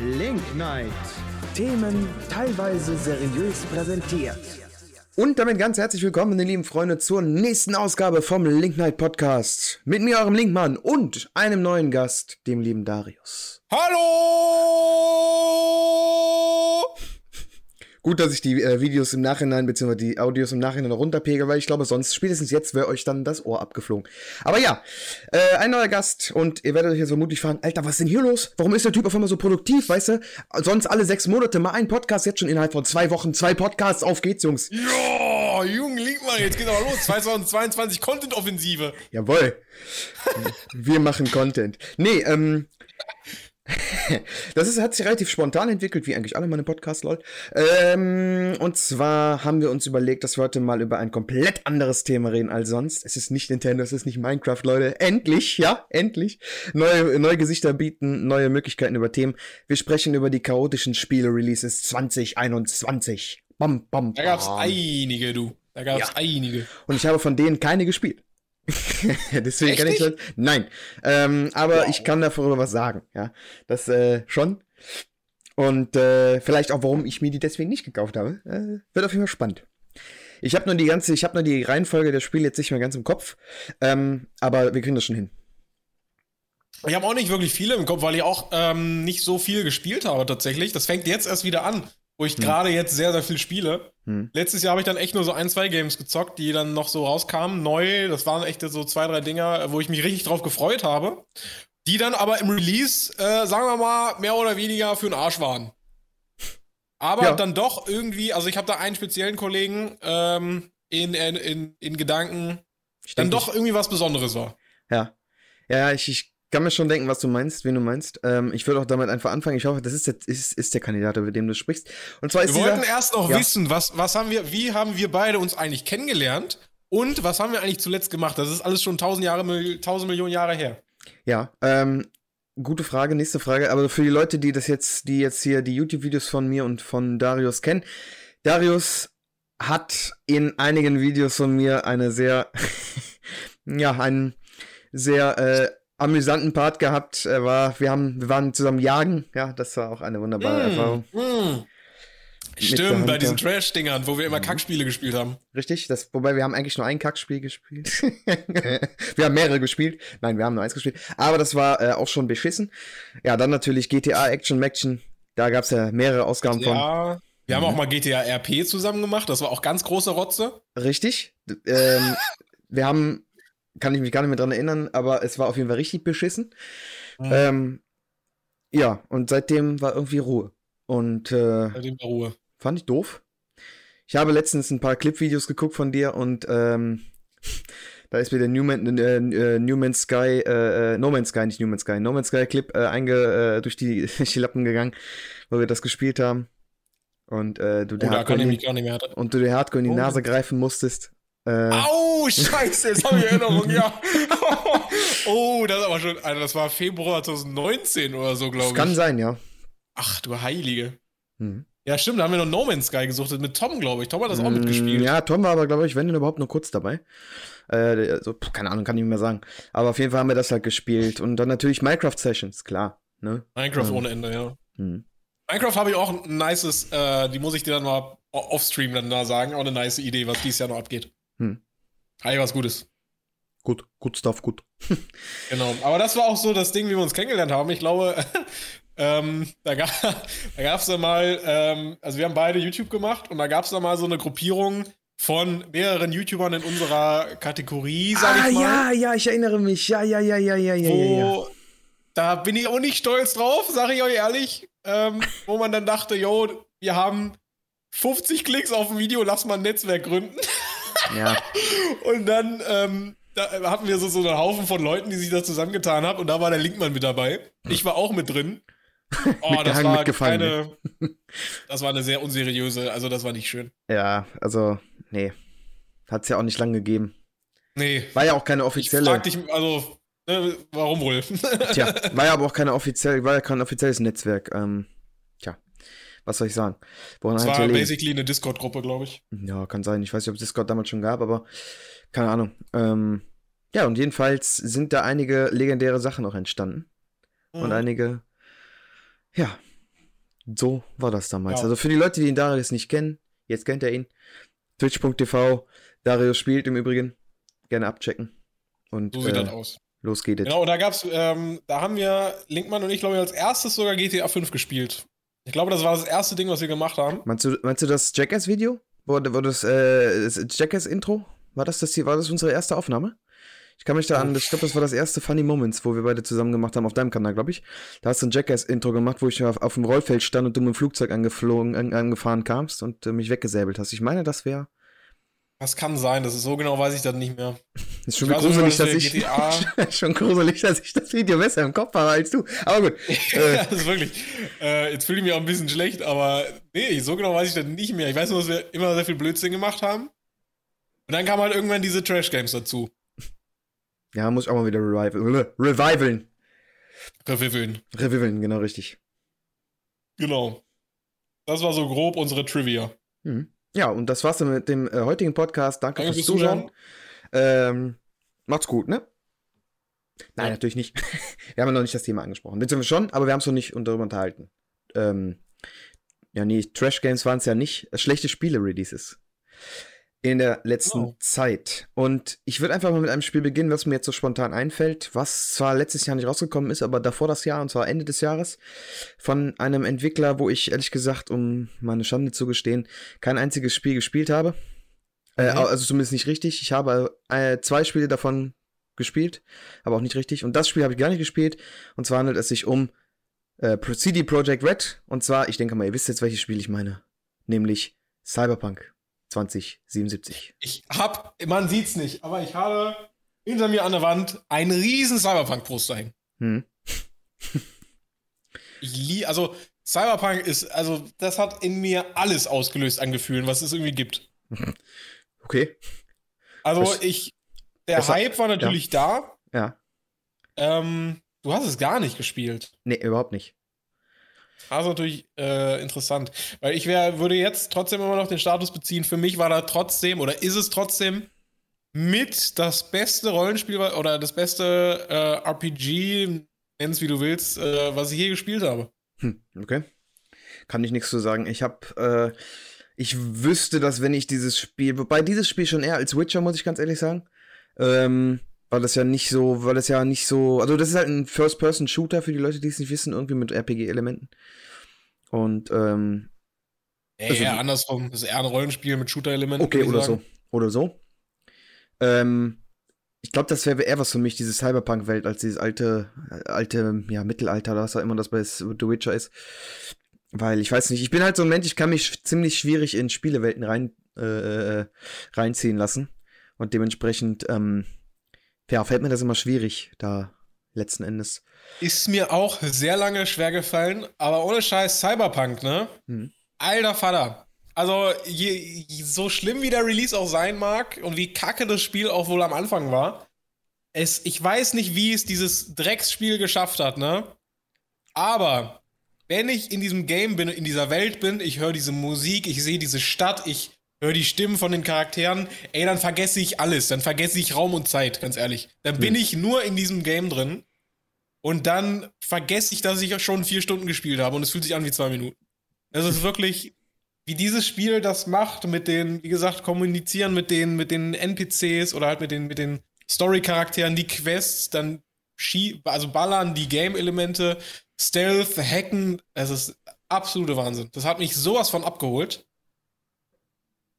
Link Night. Themen teilweise seriös präsentiert. Und damit ganz herzlich willkommen, meine lieben Freunde, zur nächsten Ausgabe vom Link Night Podcast. Mit mir, eurem Linkmann und einem neuen Gast, dem lieben Darius. Hallo! Gut, dass ich die äh, Videos im Nachhinein, beziehungsweise die Audios im Nachhinein runterpegel, weil ich glaube, sonst spätestens jetzt wäre euch dann das Ohr abgeflogen. Aber ja, äh, ein neuer Gast und ihr werdet euch jetzt vermutlich fragen, Alter, was ist denn hier los? Warum ist der Typ auf einmal so produktiv, weißt du? Sonst alle sechs Monate mal ein Podcast, jetzt schon innerhalb von zwei Wochen zwei Podcasts, auf geht's, Jungs. Ja, Jungen, Linkmann, jetzt geht's aber los. 2022 Content-Offensive. Jawohl. Wir machen Content. Nee, ähm, das ist, hat sich relativ spontan entwickelt, wie eigentlich alle meine Podcasts, lol. Ähm, und zwar haben wir uns überlegt, dass wir heute mal über ein komplett anderes Thema reden als sonst. Es ist nicht Nintendo, es ist nicht Minecraft, Leute. Endlich, ja, endlich. Neue, neue Gesichter bieten, neue Möglichkeiten über Themen. Wir sprechen über die chaotischen Spiele-Releases 2021. Bam, bam, bam. Da gab's einige, du. Da gab's Ja. einige. Und ich habe von denen keine gespielt. Deswegen Echt kann ich das. Nein. Ähm, aber Wow. ich kann darüber was sagen, ja. Das äh, schon. Und äh, vielleicht auch, warum ich mir die deswegen nicht gekauft habe. Äh, wird auf jeden Fall spannend. Ich habe nur die ganze, ich habe nur die Reihenfolge der Spiele jetzt nicht mehr ganz im Kopf. Ähm, aber wir kriegen das schon hin. Ich habe auch nicht wirklich viele im Kopf, weil ich auch ähm, nicht so viel gespielt habe tatsächlich. Das fängt jetzt erst wieder an, wo ich gerade jetzt sehr, sehr viel spiele. Hm. Letztes Jahr habe ich dann echt nur so ein, zwei Games gezockt, die dann noch so rauskamen, neu. Das waren echt so zwei, drei Dinger, wo ich mich richtig drauf gefreut habe. Die dann aber im Release, äh, sagen wir mal, mehr oder weniger für den Arsch waren. Aber Ja. dann doch irgendwie, also ich habe da einen speziellen Kollegen ähm, in, in, in, in Gedanken, Ich dann doch irgendwie was Besonderes war. Ja. Ja, ich, ich kann mir schon denken, was du meinst, wen du meinst. Ähm, ich würde auch damit einfach anfangen. Ich hoffe, das ist, jetzt, ist, ist der Kandidat, über den du sprichst. Und zwar ist Wir dieser, wollten erst noch Ja. wissen, was, was haben wir, wie haben wir beide uns eigentlich kennengelernt und was haben wir eigentlich zuletzt gemacht? Das ist alles schon tausend Jahre, tausend Millionen Jahre her. Ja, ähm, gute Frage, nächste Frage. Aber für die Leute, die das jetzt, die jetzt hier die YouTube-Videos von mir und von Darius kennen, Darius hat in einigen Videos von mir eine sehr, ja, einen sehr äh, amüsanten Part gehabt. Er war, wir haben, wir waren zusammen jagen. Ja, das war auch eine wunderbare Erfahrung. Mm. Stimmt, bei diesen ja. Trash-Dingern, wo wir Mhm. immer Kackspiele gespielt haben. Richtig? Das, wobei wir haben eigentlich nur ein Kackspiel gespielt. wir haben mehrere gespielt. Nein, wir haben nur eins gespielt. Aber das war äh, auch schon beschissen. Ja, dann natürlich GTA Action Maction. Da gab's ja mehrere Ausgaben von. Ja. Wir haben Mhm. auch mal GTA RP zusammen gemacht, das war auch ganz große Rotze. Richtig. Ähm, wir haben, kann ich mich gar nicht mehr dran erinnern, aber es war auf jeden Fall richtig beschissen. Mhm. Ähm, ja, und seitdem war irgendwie Ruhe. Und äh, Bei dem war Ruhe. fand ich doof. Ich habe letztens ein paar Clip-Videos geguckt von dir und ähm, da ist mir der New, Man, äh, äh, New Man's Sky, äh, äh, No Man's Sky, nicht New Man's Sky, No Man's Sky Clip äh, einge, äh, durch, die, durch die Lappen gegangen, wo wir das gespielt haben. Und äh, du Oh, der da Hardcore in und du der Hardcore in die Oh. Nase greifen musstest. Äh, Au, scheiße, jetzt habe ich Erinnerung, ja. oh, das ist aber schon, Alter, das war Februar 2019 oder so, glaube kann ich. sein, ja. Ach, du Heilige. Hm. Ja, stimmt, da haben wir noch No Man's Sky gesuchtet mit Tom, glaube ich. Tom hat das auch Mm, mitgespielt. Ja, Tom war aber, glaube ich, wenn denn überhaupt nur kurz dabei. Äh, also, keine Ahnung, kann ich nicht mehr sagen. Aber auf jeden Fall haben wir das halt gespielt. Und dann natürlich Minecraft Sessions, klar. Ne? Minecraft Ähm. ohne Ende, ja. Hm. Minecraft habe ich auch ein nices, äh, die muss ich dir dann mal offstream dann da sagen. Auch eine nice Idee, was dieses Jahr noch abgeht. Hm. Eigentlich was Gutes. Gut, gut Stuff, gut. Genau. Aber das war auch so das Ding, wie wir uns kennengelernt haben. Ich glaube, ähm, da, ga, da gab es dann mal, ähm, also wir haben beide YouTube gemacht und da gab es dann mal so eine Gruppierung von mehreren YouTubern in unserer Kategorie, sag ah, ich mal. ja, ja, ich erinnere mich. Ja, ja, ja, ja, ja, ja, wo, ja, ja. da bin ich auch nicht stolz drauf, sage ich euch ehrlich, ähm, wo man dann dachte, yo, wir haben 50 Klicks auf ein Video, lass mal ein Netzwerk gründen. Ja, Und dann ähm, da hatten wir so, so einen Haufen von Leuten, die sich da zusammengetan haben. Und da war der Linkmann mit dabei. Ich war auch mit drin. Oh, das war keine, Das war eine sehr unseriöse, also das war nicht schön. ja, also, nee. Hat's ja auch nicht lange gegeben. Nee. War ja auch keine Ich offizielle. frag dich, also, ne, warum wohl? Tja, war ja aber auch keine offizielle, war ja kein offizielles Netzwerk. Ähm, was soll ich sagen? Woran Das halt war basically eine Discord-Gruppe, glaube ich. Ja, kann sein. Ich weiß nicht, ob es Discord damals schon gab, aber keine Ahnung. Ähm, ja, und jedenfalls sind da einige legendäre Sachen auch entstanden. Und Mhm. einige, ja, So war das damals. Ja. Also für die Leute, die den Darius nicht kennen, jetzt kennt ihr ihn. Twitch.tv, Darius spielt im Übrigen. Gerne abchecken. Und So sieht äh, das aus. los geht es. Genau, und da gab's, ähm, da haben wir, Linkmann und ich, glaube ich, als erstes sogar GTA 5 gespielt. Ich glaube, das war das erste Ding, was wir gemacht haben. Meinst du, meinst du das Jackass-Video? Wo, wo das, äh, das Jackass-Intro? War das, das hier, war das unsere erste Aufnahme? Ich kann mich da an, ich glaube, das war das erste Funny Moments, wo wir beide zusammen gemacht haben, auf deinem Kanal, glaube ich. Da hast du ein Jackass-Intro gemacht, wo ich auf, auf dem Rollfeld stand und du mit dem Flugzeug angeflogen, an, angefahren kamst und äh, mich weggesäbelt hast. Ich meine, das wäre. Das kann sein, das ist so genau weiß ich das nicht mehr. Ist schon gruselig, dass ich. Schon gruselig, dass ich das Video besser im Kopf habe als du. Aber gut. Äh, ja, das ist wirklich. Äh, jetzt fühle ich mich auch ein bisschen schlecht, aber nee, so genau weiß ich das nicht mehr. Ich weiß nur, dass wir immer sehr viel Blödsinn gemacht haben. Und dann kamen halt irgendwann diese Trash-Games dazu. ja, muss ich auch mal wieder revival, revivalen. Reviveln. Revivalen, genau richtig. Genau. Das war so grob unsere Trivia. Mhm. Ja, und das war's dann mit dem äh, heutigen Podcast. Danke Danke fürs Zuschauen. Ähm, macht's gut, ne? Nein, Ja. natürlich nicht. wir haben ja noch nicht das Thema angesprochen. Sind wir schon, aber wir haben es noch nicht darüber unterhalten. Ähm, ja, nee, Trash Games waren es ja nicht. Äh, Schlechte Spiele-Releases. In der letzten Genau. Zeit. Und ich würde einfach mal mit einem Spiel beginnen, was mir jetzt so spontan einfällt, was zwar letztes Jahr nicht rausgekommen ist, aber davor das Jahr, und zwar Ende des Jahres, von einem Entwickler, wo ich ehrlich gesagt, um meine Schande zu gestehen, kein einziges Spiel gespielt habe. Äh, Mhm. also zumindest nicht richtig. Ich habe äh, zwei Spiele davon gespielt, aber auch nicht richtig. Und das Spiel habe ich gar nicht gespielt. Und zwar handelt es sich um äh, CD Projekt Red. Und zwar, ich denke mal, ihr wisst jetzt, welches Spiel ich meine. Nämlich Cyberpunk 2077. Ich hab, man sieht's nicht, aber ich habe hinter mir an der Wand einen riesen Cyberpunk-Poster hängen. Hm. Ich lie also Cyberpunk ist, also das hat in mir alles ausgelöst an Gefühlen, was es irgendwie gibt. Okay. Also Das- ich, der das hat- Hype war natürlich da. Ja. Ähm, du hast es gar nicht gespielt. Nee, überhaupt nicht. Das ist natürlich äh, interessant, weil ich wär, würde jetzt trotzdem immer noch den Status beziehen. Für mich war da trotzdem oder ist es trotzdem mit das beste Rollenspiel oder das beste äh, RPG, nenn es wie du willst, äh, was ich je gespielt habe. Hm, okay. Kann ich nichts zu sagen. Ich habe, äh, ich wüsste, dass wenn ich dieses Spiel, wobei dieses Spiel schon eher als Witcher, muss ich ganz ehrlich sagen, ähm, weil das ja nicht so, weil das ja nicht so, also das ist halt ein First-Person-Shooter für die Leute, die es nicht wissen, irgendwie mit RPG-Elementen. Und, ähm, Nee, Also- eher andersrum. Das ist eher ein Rollenspiel mit Shooter-Elementen. okay, oder sagen. so. Oder so. Ähm, ich glaube, das wäre eher was für mich, diese Cyberpunk-Welt, als dieses alte, äh, alte, ja, Mittelalter, was auch immer das bei The Witcher ist. Weil ich weiß nicht, ich bin halt so ein Mensch, ich kann mich ziemlich schwierig in Spielewelten rein, äh, äh, reinziehen lassen. Und dementsprechend, ähm, ja, fällt mir das immer schwierig, da letzten Endes. Ist mir auch sehr lange schwer gefallen, aber ohne Scheiß Cyberpunk, ne? Hm. Alter Vater. Also, je, je, so schlimm wie der Release auch sein mag und wie kacke das Spiel auch wohl am Anfang war, es, ich weiß nicht, wie es dieses Drecksspiel geschafft hat, ne? Aber wenn ich in diesem Game bin, in dieser Welt bin, ich höre diese Musik, ich sehe diese Stadt, ich höre die Stimmen von den Charakteren, ey, dann vergesse ich alles. Dann vergesse ich Raum und Zeit, ganz ehrlich. Dann bin Hm. ich nur in diesem Game drin und dann vergesse ich, dass ich schon vier Stunden gespielt habe und es fühlt sich an wie zwei Minuten. Es ist wirklich, wie dieses Spiel das macht mit den, wie gesagt, kommunizieren mit den, mit den NPCs oder halt mit den, mit den Story-Charakteren, die Quests, dann also ballern die Game-Elemente, Stealth, Hacken, es ist absolute Wahnsinn. Das hat mich sowas von abgeholt.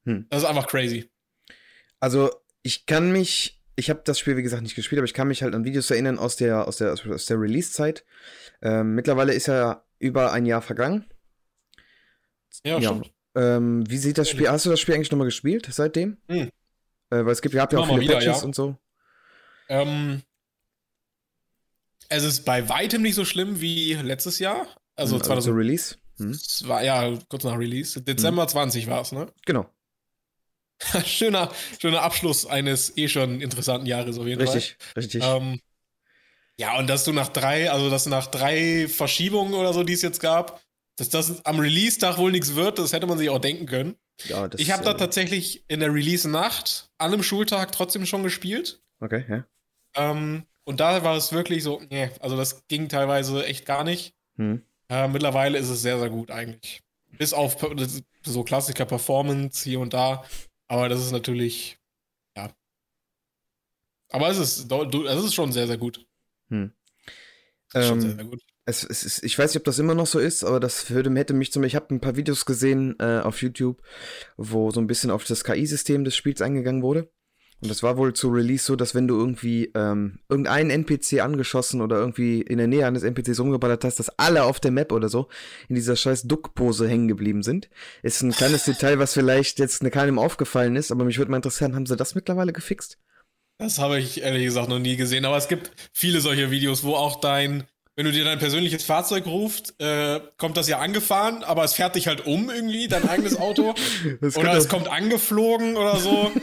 Hm. Das ist einfach crazy. Also, ich kann mich, ich habe das Spiel, wie gesagt, nicht gespielt, aber ich kann mich halt an Videos erinnern aus der, aus der, aus der Release-Zeit. Ähm, mittlerweile ist ja über ein Jahr vergangen. Ja, Ja. stimmt. Ähm, wie sieht das Spiel, hast du das Spiel eigentlich nochmal gespielt seitdem? Hm. Äh, weil es gibt, ihr habt ja auch viele wieder, Patches ja. und so. Ähm, es ist bei weitem nicht so schlimm wie letztes Jahr. Also Hm, 2000 zur Release. Hm. Es war ja kurz nach Release. Dezember 20 war es, ne? Genau, schöner, schöner Abschluss eines eh schon interessanten Jahres auf jeden richtig, richtig. Fall. Ähm, ja, und dass du nach drei, also dass nach drei Verschiebungen oder so, die es jetzt gab, dass das am Release-Tag wohl nichts wird, das hätte man sich auch denken können. ja, das, ich habe da äh, tatsächlich in der Release-Nacht an einem Schultag trotzdem schon gespielt. Okay, ja. Ähm, und da war es wirklich so, nee, also das ging teilweise echt gar nicht. Hm. Äh, mittlerweile ist es sehr, sehr gut eigentlich. Bis auf so Klassiker-Performance hier und da. Aber das ist natürlich, ja. Aber es ist, es ist schon sehr, sehr gut. Hm. Ähm, sehr, sehr gut. Es, es ist, ich weiß nicht, ob das immer noch so ist, aber das würde, hätte mich zum Ich habe ein paar Videos gesehen äh, auf YouTube, wo so ein bisschen auf das KI-System des Spiels eingegangen wurde. Und das war wohl zu Release so, dass wenn du irgendwie ähm, irgendeinen NPC angeschossen oder irgendwie in der Nähe eines NPCs rumgeballert hast, dass alle auf der Map oder so in dieser scheiß Duck-Pose hängen geblieben sind. Ist ein kleines Detail, was vielleicht jetzt keinem aufgefallen ist, aber mich würde mal interessieren, haben sie das mittlerweile gefixt? Das habe ich ehrlich gesagt noch nie gesehen, aber es gibt viele solche Videos, wo auch dein, wenn du dir dein persönliches Fahrzeug rufst, äh, kommt das ja angefahren, aber es fährt dich halt um irgendwie, dein eigenes Auto. oder es kommt angeflogen oder so.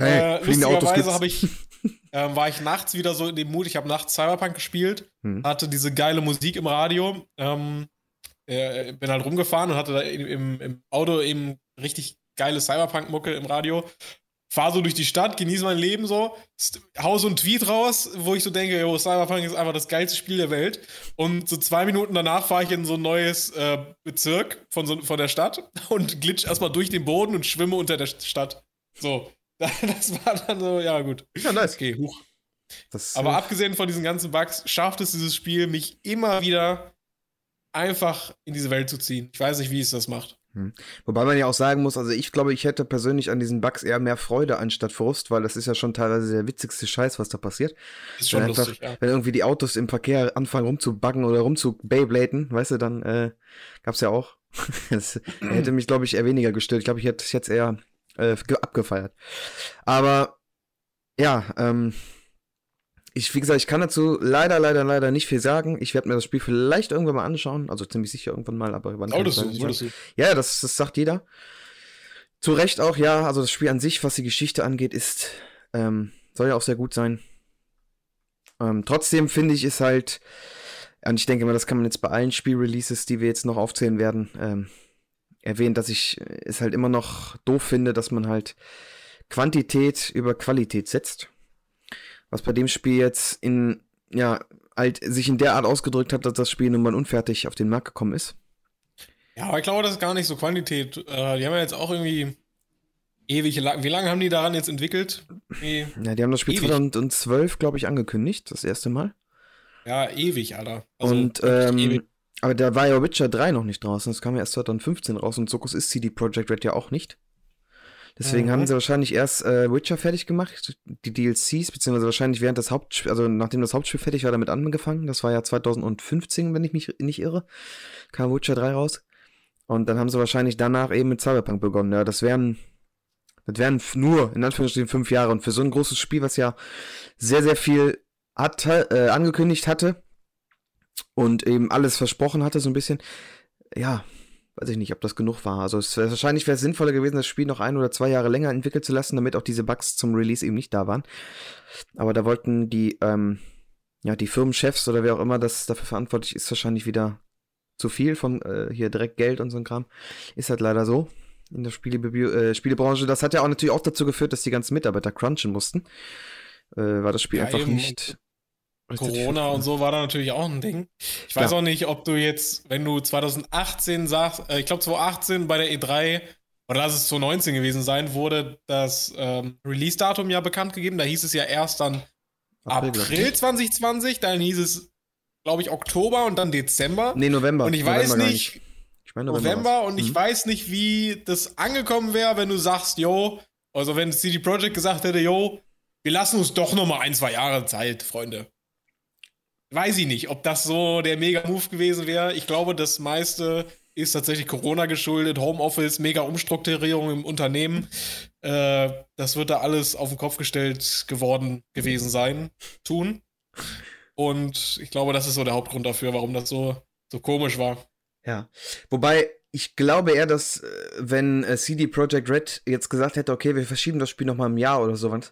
Hey, äh, lustigerweise habe ich, äh, war ich nachts wieder so in dem Mut. Ich habe nachts Cyberpunk gespielt, hm. hatte diese geile Musik im Radio, ähm, äh, bin halt rumgefahren und hatte da im, im Auto eben richtig geile Cyberpunk-Mucke im Radio. Fahr so durch die Stadt, genieße mein Leben so, hau so einen Tweet raus, wo ich so denke, yo, Cyberpunk ist einfach das geilste Spiel der Welt. Und so zwei Minuten danach fahre ich in so ein neues äh, Bezirk von, so, von der Stadt und glitsch erstmal durch den Boden und schwimme unter der Stadt. So. Das war dann so, ja, gut. Ja, nice. Okay, huch. Das, Aber abgesehen von diesen ganzen Bugs, schafft es dieses Spiel, mich immer wieder einfach in diese Welt zu ziehen. Ich weiß nicht, wie es das macht. Hm. Wobei man ja auch sagen muss, also ich glaube, ich hätte persönlich an diesen Bugs eher mehr Freude anstatt Frust, weil das ist ja schon teilweise der witzigste Scheiß, was da passiert. Ist schon wenn lustig, einfach, ja. Wenn irgendwie die Autos im Verkehr anfangen rumzubuggen oder rumzubeybladen, weißt du, dann äh, gab's ja auch. das hätte mich, glaube ich, eher weniger gestört. Ich glaube, ich hätte es jetzt eher äh, abgefeiert. Aber ja, ähm, ich, wie gesagt, ich kann dazu leider, leider, leider nicht viel sagen. Ich werde mir das Spiel vielleicht irgendwann mal anschauen. Also ziemlich sicher irgendwann mal, aber wann oh, das das du. Ja, das, das sagt jeder. Zu Recht auch, ja. Also das Spiel an sich, was die Geschichte angeht, ist, ähm, soll ja auch sehr gut sein. Ähm, trotzdem finde ich es halt, und ich denke mal, das kann man jetzt bei allen Spielreleases, die wir jetzt noch aufzählen werden, ähm, erwähnt, dass ich es halt immer noch doof finde, dass man halt Quantität über Qualität setzt. Was bei dem Spiel jetzt in, ja, halt sich in der Art ausgedrückt hat, dass das Spiel nun mal unfertig auf den Markt gekommen ist. Ja, aber ich glaube, das ist gar nicht so Quantität. Äh, die haben ja jetzt auch irgendwie ewig lang. Wie lange haben die daran jetzt entwickelt? Wie ja, die haben das Spiel ewig. 2012, glaube ich, angekündigt, das erste Mal. Ja, ewig, Alter. Also, und ähm, ewig. Aber da war ja Witcher 3 noch nicht draußen. Das kam ja erst 2015 raus und so ist CD Projekt Red ja auch nicht. Deswegen mhm. haben sie wahrscheinlich erst äh, Witcher fertig gemacht, die DLCs, beziehungsweise wahrscheinlich während das Hauptspiel, also nachdem das Hauptspiel fertig war, damit angefangen. Das war ja 2015, wenn ich mich nicht irre, kam Witcher 3 raus. Und dann haben sie wahrscheinlich danach eben mit Cyberpunk begonnen. Ja, das wären, das wären nur, in Anführungsstrichen, fünf Jahre. Und für so ein großes Spiel, was ja sehr, sehr viel hatte, äh, angekündigt hatte, und eben alles versprochen hatte, so ein bisschen. Ja, weiß ich nicht, ob das genug war. Also es wär, wahrscheinlich wäre es sinnvoller gewesen, das Spiel noch ein oder zwei Jahre länger entwickelt zu lassen, damit auch diese Bugs zum Release eben nicht da waren. Aber da wollten die, ähm, ja, die Firmenchefs oder wer auch immer das dafür verantwortlich ist, wahrscheinlich wieder zu viel von äh, hier direkt Geld und so ein Kram. Ist halt leider so in der Spiele äh, Spielebranche. Das hat ja auch natürlich auch dazu geführt, dass die ganzen Mitarbeiter crunchen mussten. Äh, war das Spiel ja, einfach eben. nicht Corona und so war da natürlich auch ein Ding. Ich weiß ja. auch nicht, ob du jetzt, wenn du 2018 sagst, äh, ich glaube 2018 bei der E3, oder lass es 2019 gewesen sein, wurde das ähm, Release-Datum ja bekannt gegeben. Da hieß es ja erst dann April, April 2020, dann hieß es, glaube ich, Oktober und dann Dezember. Nee, November. Und ich November weiß nicht, nicht. Ich mein November, November und mhm. ich weiß nicht, wie das angekommen wäre, wenn du sagst, yo, also wenn CD Projekt gesagt hätte, yo, wir lassen uns doch noch mal ein, zwei Jahre Zeit, Freunde weiß ich nicht, ob das so der Mega-Move gewesen wäre. Ich glaube, das meiste ist tatsächlich Corona geschuldet, Homeoffice, mega Umstrukturierung im Unternehmen. Äh, das wird da alles auf den Kopf gestellt geworden gewesen sein, tun. Und ich glaube, das ist so der Hauptgrund dafür, warum das so, so komisch war. Ja. Wobei, ich glaube eher, dass äh, wenn äh, CD Projekt Red jetzt gesagt hätte, okay, wir verschieben das Spiel nochmal im Jahr oder so, weil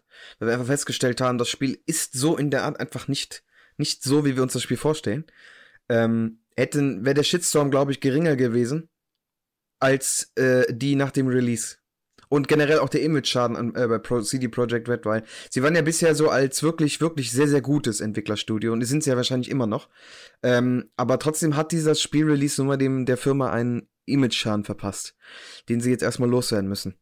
wir einfach festgestellt haben, das Spiel ist so in der Art einfach nicht nicht so, wie wir uns das Spiel vorstellen, ähm, hätten, wäre der Shitstorm, glaube ich, geringer gewesen als äh, die nach dem Release. und generell auch der Image-Schaden äh, bei Pro CD Projekt Red, weil sie waren ja bisher so als wirklich, wirklich sehr, sehr gutes Entwicklerstudio und sind es ja wahrscheinlich immer noch. Ähm, aber trotzdem hat dieses Spielrelease nun mal dem der Firma einen Image-Schaden verpasst, den sie jetzt erstmal loswerden müssen.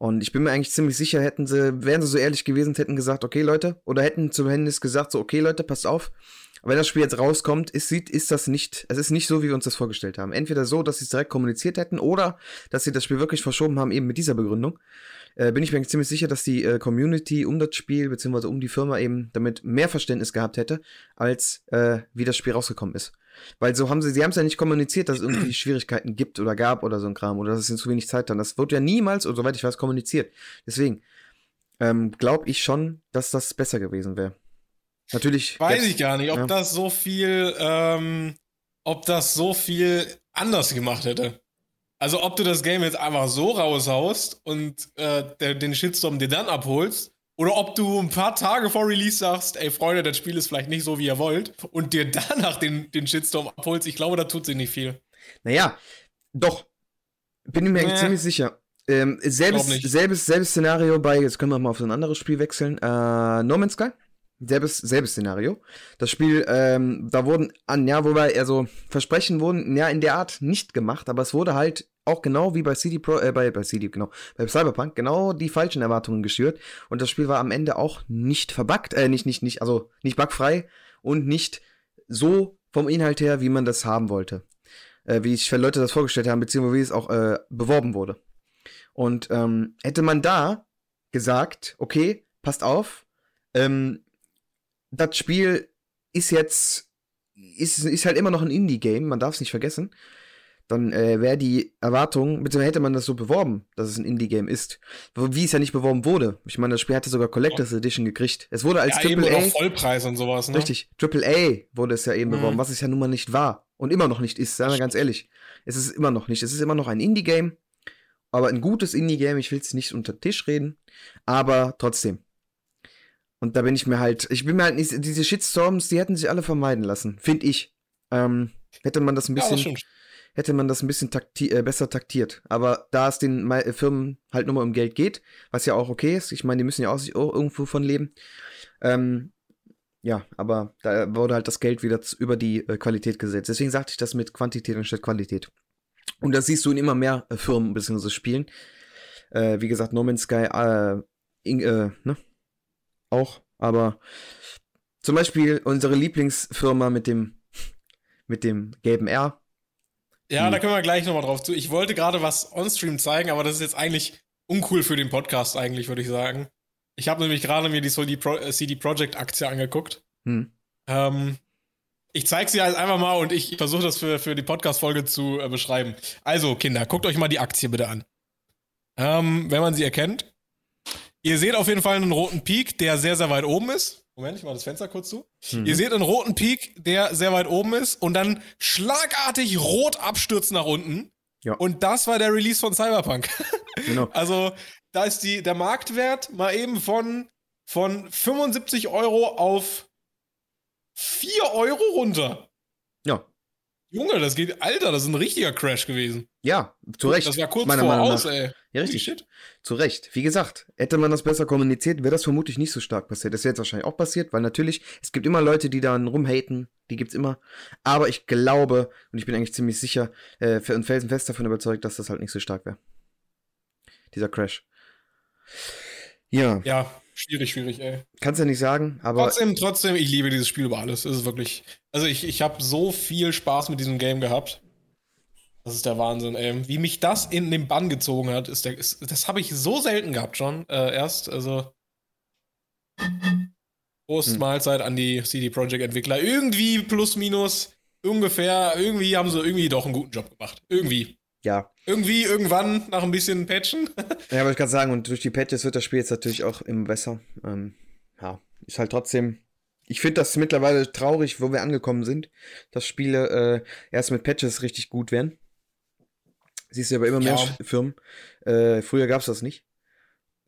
Und ich bin mir eigentlich ziemlich sicher, hätten sie, wären sie so ehrlich gewesen, hätten gesagt, okay, Leute, oder hätten zumindest gesagt, so, okay, Leute, passt auf, wenn das Spiel jetzt rauskommt, ist, ist das nicht, es ist nicht so, wie wir uns das vorgestellt haben. Entweder so, dass sie es direkt kommuniziert hätten, oder dass sie das Spiel wirklich verschoben haben, eben mit dieser Begründung. Äh, bin ich mir ziemlich sicher, dass die äh, Community um das Spiel, beziehungsweise um die Firma eben damit mehr Verständnis gehabt hätte, als äh, wie das Spiel rausgekommen ist. Weil so haben sie, sie haben es ja nicht kommuniziert, dass es irgendwie Schwierigkeiten gibt oder gab oder so ein Kram oder dass es ihnen zu wenig Zeit hat. Das wird ja niemals, oder soweit ich weiß, kommuniziert. Deswegen ähm, glaube ich schon, dass das besser gewesen wäre. Natürlich. Weiß ich gar nicht, ob ja. das so viel, ähm, ob das so viel anders gemacht hätte. Also ob du das Game jetzt einfach so raushaust und äh, den Shitstorm dir dann abholst oder ob du ein paar Tage vor Release sagst, ey Freunde, das Spiel ist vielleicht nicht so, wie ihr wollt, und dir danach den, den Shitstorm abholst, ich glaube, da tut sich nicht viel. Naja, doch. Bin ich mir eigentlich ziemlich sicher. Ähm, selbes, selbes, selbes Szenario bei, jetzt können wir mal auf so ein anderes Spiel wechseln. Äh, no Man's Sky. Selbes, selbes Szenario. Das Spiel, ähm, da wurden an, ja, wobei, also Versprechen wurden ja in der Art nicht gemacht, aber es wurde halt auch genau wie bei CD Pro, äh, bei, bei CD, genau, bei Cyberpunk, genau die falschen Erwartungen geschürt. Und das Spiel war am Ende auch nicht verbuggt, äh, nicht, nicht, nicht, also nicht bugfrei und nicht so vom Inhalt her, wie man das haben wollte. Äh, wie sich Leute das vorgestellt haben, beziehungsweise wie es auch äh, beworben wurde. Und ähm, hätte man da gesagt, okay, passt auf, ähm, das Spiel ist jetzt, ist, ist halt immer noch ein Indie-Game, man darf es nicht vergessen dann äh, wäre die Erwartung, beziehungsweise hätte man das so beworben, dass es ein Indie-Game ist. Wie es ja nicht beworben wurde. Ich meine, das Spiel hatte sogar Collectors Edition gekriegt. Es wurde als ja, Triple A. Vollpreis und sowas, ne? Richtig. Triple A wurde es ja eben mhm. beworben, was es ja nun mal nicht war. Und immer noch nicht ist, sagen wir ganz ehrlich. Es ist immer noch nicht. Es ist immer noch ein Indie-Game. Aber ein gutes Indie-Game, ich will es nicht unter den Tisch reden. Aber trotzdem. Und da bin ich mir halt, ich bin mir halt nicht, diese Shitstorms, die hätten sich alle vermeiden lassen, finde ich. Ähm, hätte man das ein bisschen. Ja, das hätte man das ein bisschen takti äh, besser taktiert. Aber da es den äh, Firmen halt nur mal um Geld geht, was ja auch okay ist, ich meine, die müssen ja auch sich auch irgendwo von leben. Ähm, ja, aber da wurde halt das Geld wieder über die äh, Qualität gesetzt. Deswegen sagte ich das mit Quantität anstatt Qualität. Und das siehst du in immer mehr äh, Firmen bzw. Spielen. Äh, wie gesagt, No Man's Sky, äh, in, äh, ne? Auch, aber zum Beispiel unsere Lieblingsfirma mit dem, mit dem gelben R, ja, hm. da können wir gleich nochmal drauf zu. Ich wollte gerade was on-stream zeigen, aber das ist jetzt eigentlich uncool für den Podcast, eigentlich, würde ich sagen. Ich habe nämlich gerade mir die CD, Pro äh, CD Projekt Aktie angeguckt. Hm. Ähm, ich zeige sie halt einfach mal und ich versuche das für, für die Podcast-Folge zu äh, beschreiben. Also, Kinder, guckt euch mal die Aktie bitte an. Ähm, wenn man sie erkennt. Ihr seht auf jeden Fall einen roten Peak, der sehr, sehr weit oben ist. Moment, ich mache das Fenster kurz zu. Mhm. Ihr seht einen roten Peak, der sehr weit oben ist und dann schlagartig rot abstürzt nach unten. Ja. Und das war der Release von Cyberpunk. Genau. Also, da ist die, der Marktwert mal eben von, von 75 Euro auf 4 Euro runter. Junge, das geht, Alter, das ist ein richtiger Crash gewesen. Ja, zu Recht. Das war kurz meiner vor aus, ey. Ja, richtig. Shit. Zu Recht. Wie gesagt, hätte man das besser kommuniziert, wäre das vermutlich nicht so stark passiert. Das wäre jetzt wahrscheinlich auch passiert, weil natürlich, es gibt immer Leute, die dann rumhaten, die gibt's immer. Aber ich glaube, und ich bin eigentlich ziemlich sicher, äh, und felsenfest davon überzeugt, dass das halt nicht so stark wäre. Dieser Crash. Ja. Ja, Schwierig, schwierig, ey. Kannst ja nicht sagen, aber. Trotzdem, trotzdem, ich liebe dieses Spiel über alles. Es ist wirklich. Also, ich, ich habe so viel Spaß mit diesem Game gehabt. Das ist der Wahnsinn, ey. Wie mich das in den Bann gezogen hat, ist der. Ist, das habe ich so selten gehabt schon. Äh, erst, also. Prost, hm. Mahlzeit an die CD Projekt Entwickler. Irgendwie plus minus ungefähr, irgendwie haben sie irgendwie doch einen guten Job gemacht. Irgendwie ja. Irgendwie, irgendwann, nach ein bisschen Patchen. ja, wollte ich gerade sagen, und durch die Patches wird das Spiel jetzt natürlich auch immer besser. Ähm, ja, ist halt trotzdem. Ich finde das mittlerweile traurig, wo wir angekommen sind, dass Spiele äh, erst mit Patches richtig gut werden. Siehst du aber immer mehr ja. Firmen. Äh, früher gab es das nicht.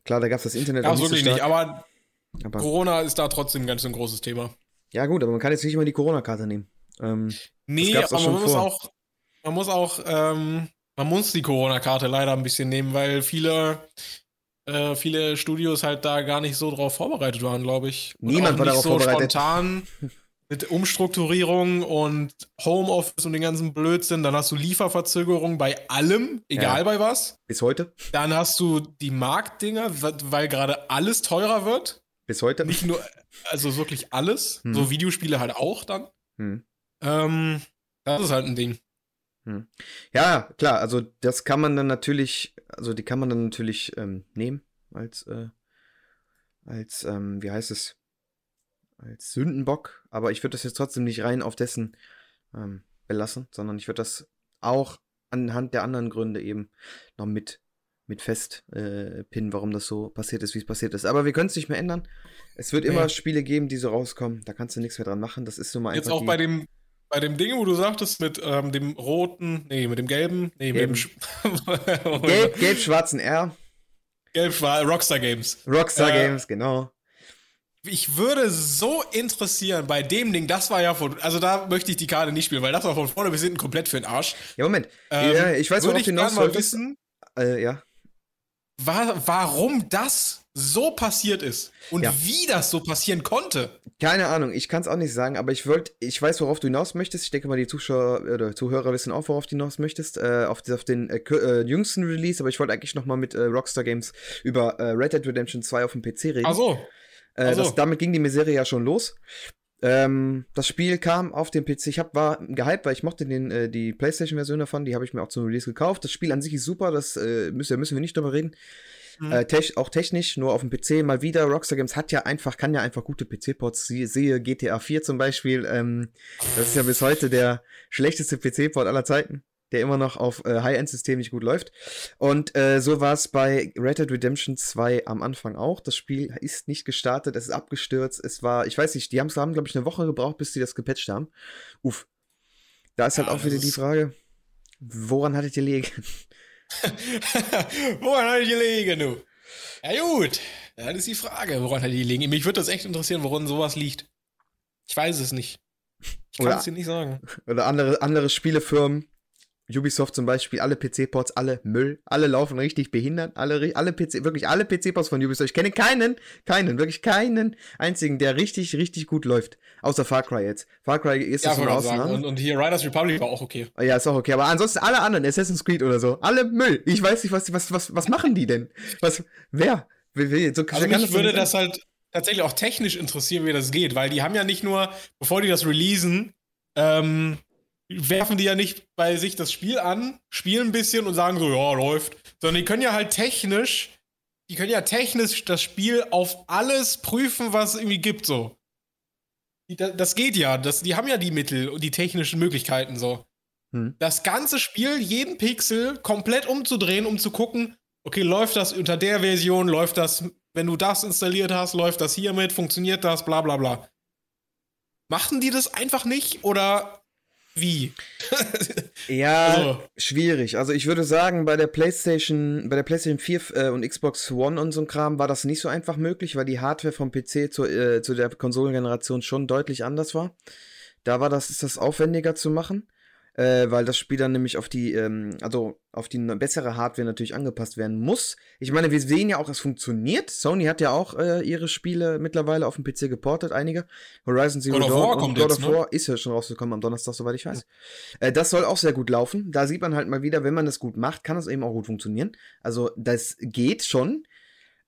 Klar, da gab es das Internet auch nicht wirklich so nicht, aber, aber, Corona ist da trotzdem ganz ein großes Thema. Ja, gut, aber man kann jetzt nicht immer die Corona-Karte nehmen. Ähm, nee, aber man muss, auch, man muss auch ähm, man muss die Corona-Karte leider ein bisschen nehmen, weil viele, äh, viele Studios halt da gar nicht so drauf vorbereitet waren, glaube ich. Und Niemand war darauf so vorbereitet. spontan mit Umstrukturierung und Homeoffice und den ganzen Blödsinn. Dann hast du Lieferverzögerung bei allem, egal ja. bei was. Bis heute. Dann hast du die Marktdinger, weil gerade alles teurer wird. Bis heute. Nicht nur, also wirklich alles. Hm. So Videospiele halt auch dann. Hm. Ähm, das ist halt ein Ding. Hm. Ja, klar, also das kann man dann natürlich, also die kann man dann natürlich ähm, nehmen als, äh, als, ähm, wie heißt es, als Sündenbock, aber ich würde das jetzt trotzdem nicht rein auf dessen ähm, belassen, sondern ich würde das auch anhand der anderen Gründe eben noch mit, mit fest äh, pinnen, warum das so passiert ist, wie es passiert ist. Aber wir können es nicht mehr ändern. Es wird okay. immer Spiele geben, die so rauskommen. Da kannst du nichts mehr dran machen. Das ist so mal Jetzt auch bei dem bei dem Ding, wo du sagtest, mit ähm, dem roten, nee, mit dem gelben, nee, Gelben. mit dem Gelb, gelb-schwarzen R. Gelb-schwarz, Rockstar Games. Rockstar äh, Games, genau. Ich würde so interessieren bei dem Ding, das war ja von, also da möchte ich die Karte nicht spielen, weil das war von vorne bis hinten komplett für den Arsch. Ja, Moment. Ähm, ja, ich weiß, worauf du hinaus mal wissen. Äh, ja. War, warum das so passiert ist und ja. wie das so passieren konnte. Keine Ahnung, ich kann es auch nicht sagen, aber ich wollte, ich weiß, worauf du hinaus möchtest. Ich denke mal, die Zuschauer oder Zuhörer wissen auch, worauf du hinaus möchtest, äh, auf, auf, den äh, äh, jüngsten Release, aber ich wollte eigentlich nochmal mit äh, Rockstar Games über äh, Red Dead Redemption 2 auf dem PC reden. Ach so. Äh, Ach so. Das, damit ging die Misere ja schon los. Ähm, das Spiel kam auf dem PC. Ich hab, war gehypt, weil ich mochte den, äh, die PlayStation-Version davon. Die habe ich mir auch zum Release gekauft. Das Spiel an sich ist super. Das äh, müssen, müssen wir nicht drüber reden. Mhm. Äh, te auch technisch, nur auf dem PC mal wieder. Rockstar Games hat ja einfach, kann ja einfach gute PC-Ports. Sehe GTA 4 zum Beispiel. Ähm, das ist ja bis heute der schlechteste PC-Port aller Zeiten der immer noch auf äh, High-End-Systemen nicht gut läuft. Und äh, so war es bei Red Dead Redemption 2 am Anfang auch. Das Spiel ist nicht gestartet, es ist abgestürzt. Es war, ich weiß nicht, die haben, haben glaube ich, eine Woche gebraucht, bis sie das gepatcht haben. Uff. Da ist halt ja, auch wieder die Frage, woran hattet ihr liegen? woran hattet ihr liegen, du? Ja gut, das ist die Frage, woran hattet ihr liegen? Mich würde das echt interessieren, woran sowas liegt. Ich weiß es nicht. Ich kann es dir nicht sagen. Oder andere, andere Spielefirmen Ubisoft zum Beispiel, alle PC-Ports, alle Müll, alle laufen richtig behindert, alle, alle PC, wirklich alle PC-Ports von Ubisoft. Ich kenne keinen, keinen, wirklich keinen einzigen, der richtig, richtig gut läuft. Außer Far Cry jetzt. Far Cry ist ja, das so eine Und, und hier Riders Republic war auch okay. Ja, ist auch okay. Aber ansonsten alle anderen, Assassin's Creed oder so, alle Müll. Ich weiß nicht, was, was, was, was machen die denn? Was, wer? So, also mich würde das halt tatsächlich auch technisch interessieren, wie das geht, weil die haben ja nicht nur, bevor die das releasen, ähm, werfen die ja nicht bei sich das Spiel an, spielen ein bisschen und sagen so, ja, läuft. Sondern die können ja halt technisch, die können ja technisch das Spiel auf alles prüfen, was es irgendwie gibt, so. Das geht ja, das, die haben ja die Mittel und die technischen Möglichkeiten, so. Hm. Das ganze Spiel, jeden Pixel komplett umzudrehen, um zu gucken, okay, läuft das unter der Version, läuft das, wenn du das installiert hast, läuft das hiermit, funktioniert das, bla bla bla. Machen die das einfach nicht oder wie? ja, also. schwierig. Also ich würde sagen, bei der PlayStation, bei der PlayStation 4 äh, und Xbox One und so ein Kram war das nicht so einfach möglich, weil die Hardware vom PC zur, äh, zu der Konsolengeneration schon deutlich anders war. Da war das, ist das aufwendiger zu machen äh, weil das Spiel dann nämlich auf die, ähm, also auf die bessere Hardware natürlich angepasst werden muss. Ich meine, wir sehen ja auch, es funktioniert. Sony hat ja auch äh, ihre Spiele mittlerweile auf dem PC geportet, einige. Horizon Zero Dawn und God of War ne? ist ja schon rausgekommen am Donnerstag, soweit ich weiß. Ja. Äh, das soll auch sehr gut laufen. Da sieht man halt mal wieder, wenn man das gut macht, kann das eben auch gut funktionieren. Also das geht schon.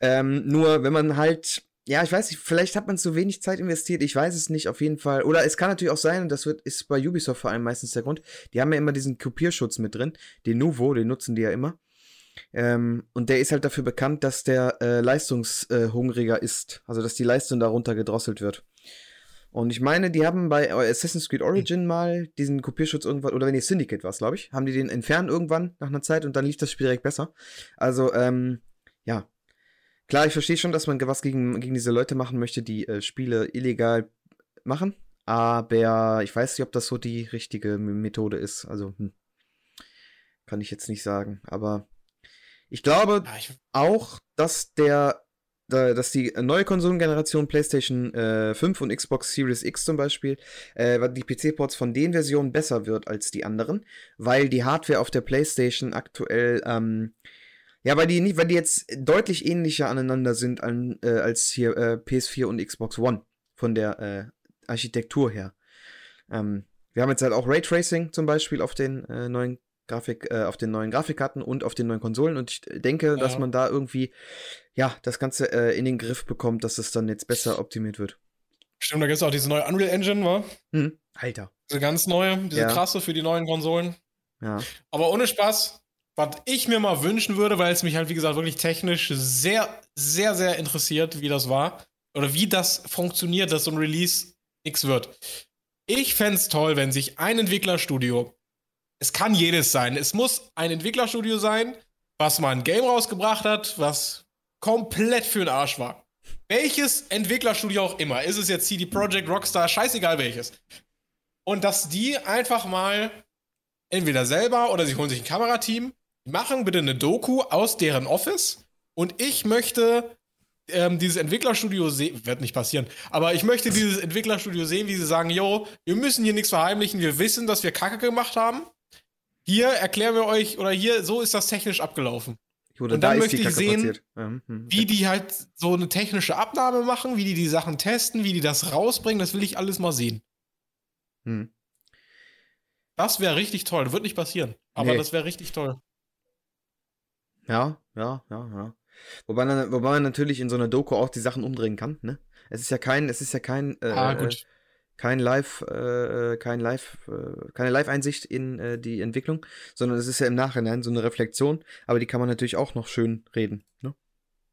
Ähm, nur wenn man halt ja, ich weiß nicht, vielleicht hat man zu wenig Zeit investiert, ich weiß es nicht, auf jeden Fall. Oder es kann natürlich auch sein, und das wird, ist bei Ubisoft vor allem meistens der Grund, die haben ja immer diesen Kopierschutz mit drin, den Nuvo, den nutzen die ja immer. Ähm, und der ist halt dafür bekannt, dass der äh, leistungshungriger äh, ist, also dass die Leistung darunter gedrosselt wird. Und ich meine, die haben bei Assassin's Creed Origin mal diesen Kopierschutz irgendwann, oder wenn ihr Syndicate war glaube ich, haben die den entfernt irgendwann nach einer Zeit und dann lief das Spiel direkt besser. Also, ähm, ja, Klar, ich verstehe schon, dass man was gegen, gegen diese Leute machen möchte, die äh, Spiele illegal machen. Aber ich weiß nicht, ob das so die richtige Methode ist. Also, hm, kann ich jetzt nicht sagen. Aber ich glaube ja, ich auch, dass der da, dass die neue Konsolengeneration PlayStation äh, 5 und Xbox Series X zum Beispiel, äh, die PC-Ports von den Versionen besser wird als die anderen, weil die Hardware auf der PlayStation aktuell, ähm, ja, weil die nicht, weil die jetzt deutlich ähnlicher aneinander sind an, äh, als hier äh, PS4 und Xbox One von der äh, Architektur her. Ähm, wir haben jetzt halt auch Raytracing zum Beispiel auf den äh, neuen Grafik, äh, auf den neuen Grafikkarten und auf den neuen Konsolen. Und ich denke, ja. dass man da irgendwie, ja, das Ganze äh, in den Griff bekommt, dass es dann jetzt besser optimiert wird. Stimmt, da gibt es auch diese neue Unreal Engine, wa? Hm. Alter. Diese ganz neue, diese ja. krasse für die neuen Konsolen. Ja. Aber ohne Spaß, was ich mir mal wünschen würde, weil es mich halt, wie gesagt, wirklich technisch sehr, sehr, sehr interessiert, wie das war. Oder wie das funktioniert, dass so ein Release X wird. Ich fände es toll, wenn sich ein Entwicklerstudio es kann jedes sein. Es muss ein Entwicklerstudio sein, was mal ein Game rausgebracht hat, was komplett für den Arsch war. Welches Entwicklerstudio auch immer. Ist es jetzt CD Projekt, Rockstar, scheißegal welches. Und dass die einfach mal entweder selber oder sie holen sich ein Kamerateam, machen bitte eine Doku aus deren Office und ich möchte ähm, dieses Entwicklerstudio sehen, wird nicht passieren, aber ich möchte dieses Entwicklerstudio sehen, wie sie sagen, yo, wir müssen hier nichts verheimlichen, wir wissen, dass wir Kacke gemacht haben hier erklären wir euch, oder hier, so ist das technisch abgelaufen. Oder und dann möchte ich sehen, hm, hm, wie die halt so eine technische Abnahme machen, wie die die Sachen testen, wie die das rausbringen. Das will ich alles mal sehen. Hm. Das wäre richtig toll. Wird nicht passieren. Aber nee. das wäre richtig toll. Ja, ja, ja, ja. Wobei, wobei man natürlich in so einer Doku auch die Sachen umdrehen kann, ne? Es ist ja kein, es ist ja kein, äh, ah, gut kein Live, äh, kein Live, äh, keine Live-Einsicht in äh, die Entwicklung, sondern es ist ja im Nachhinein so eine Reflexion, aber die kann man natürlich auch noch schön reden. Ne?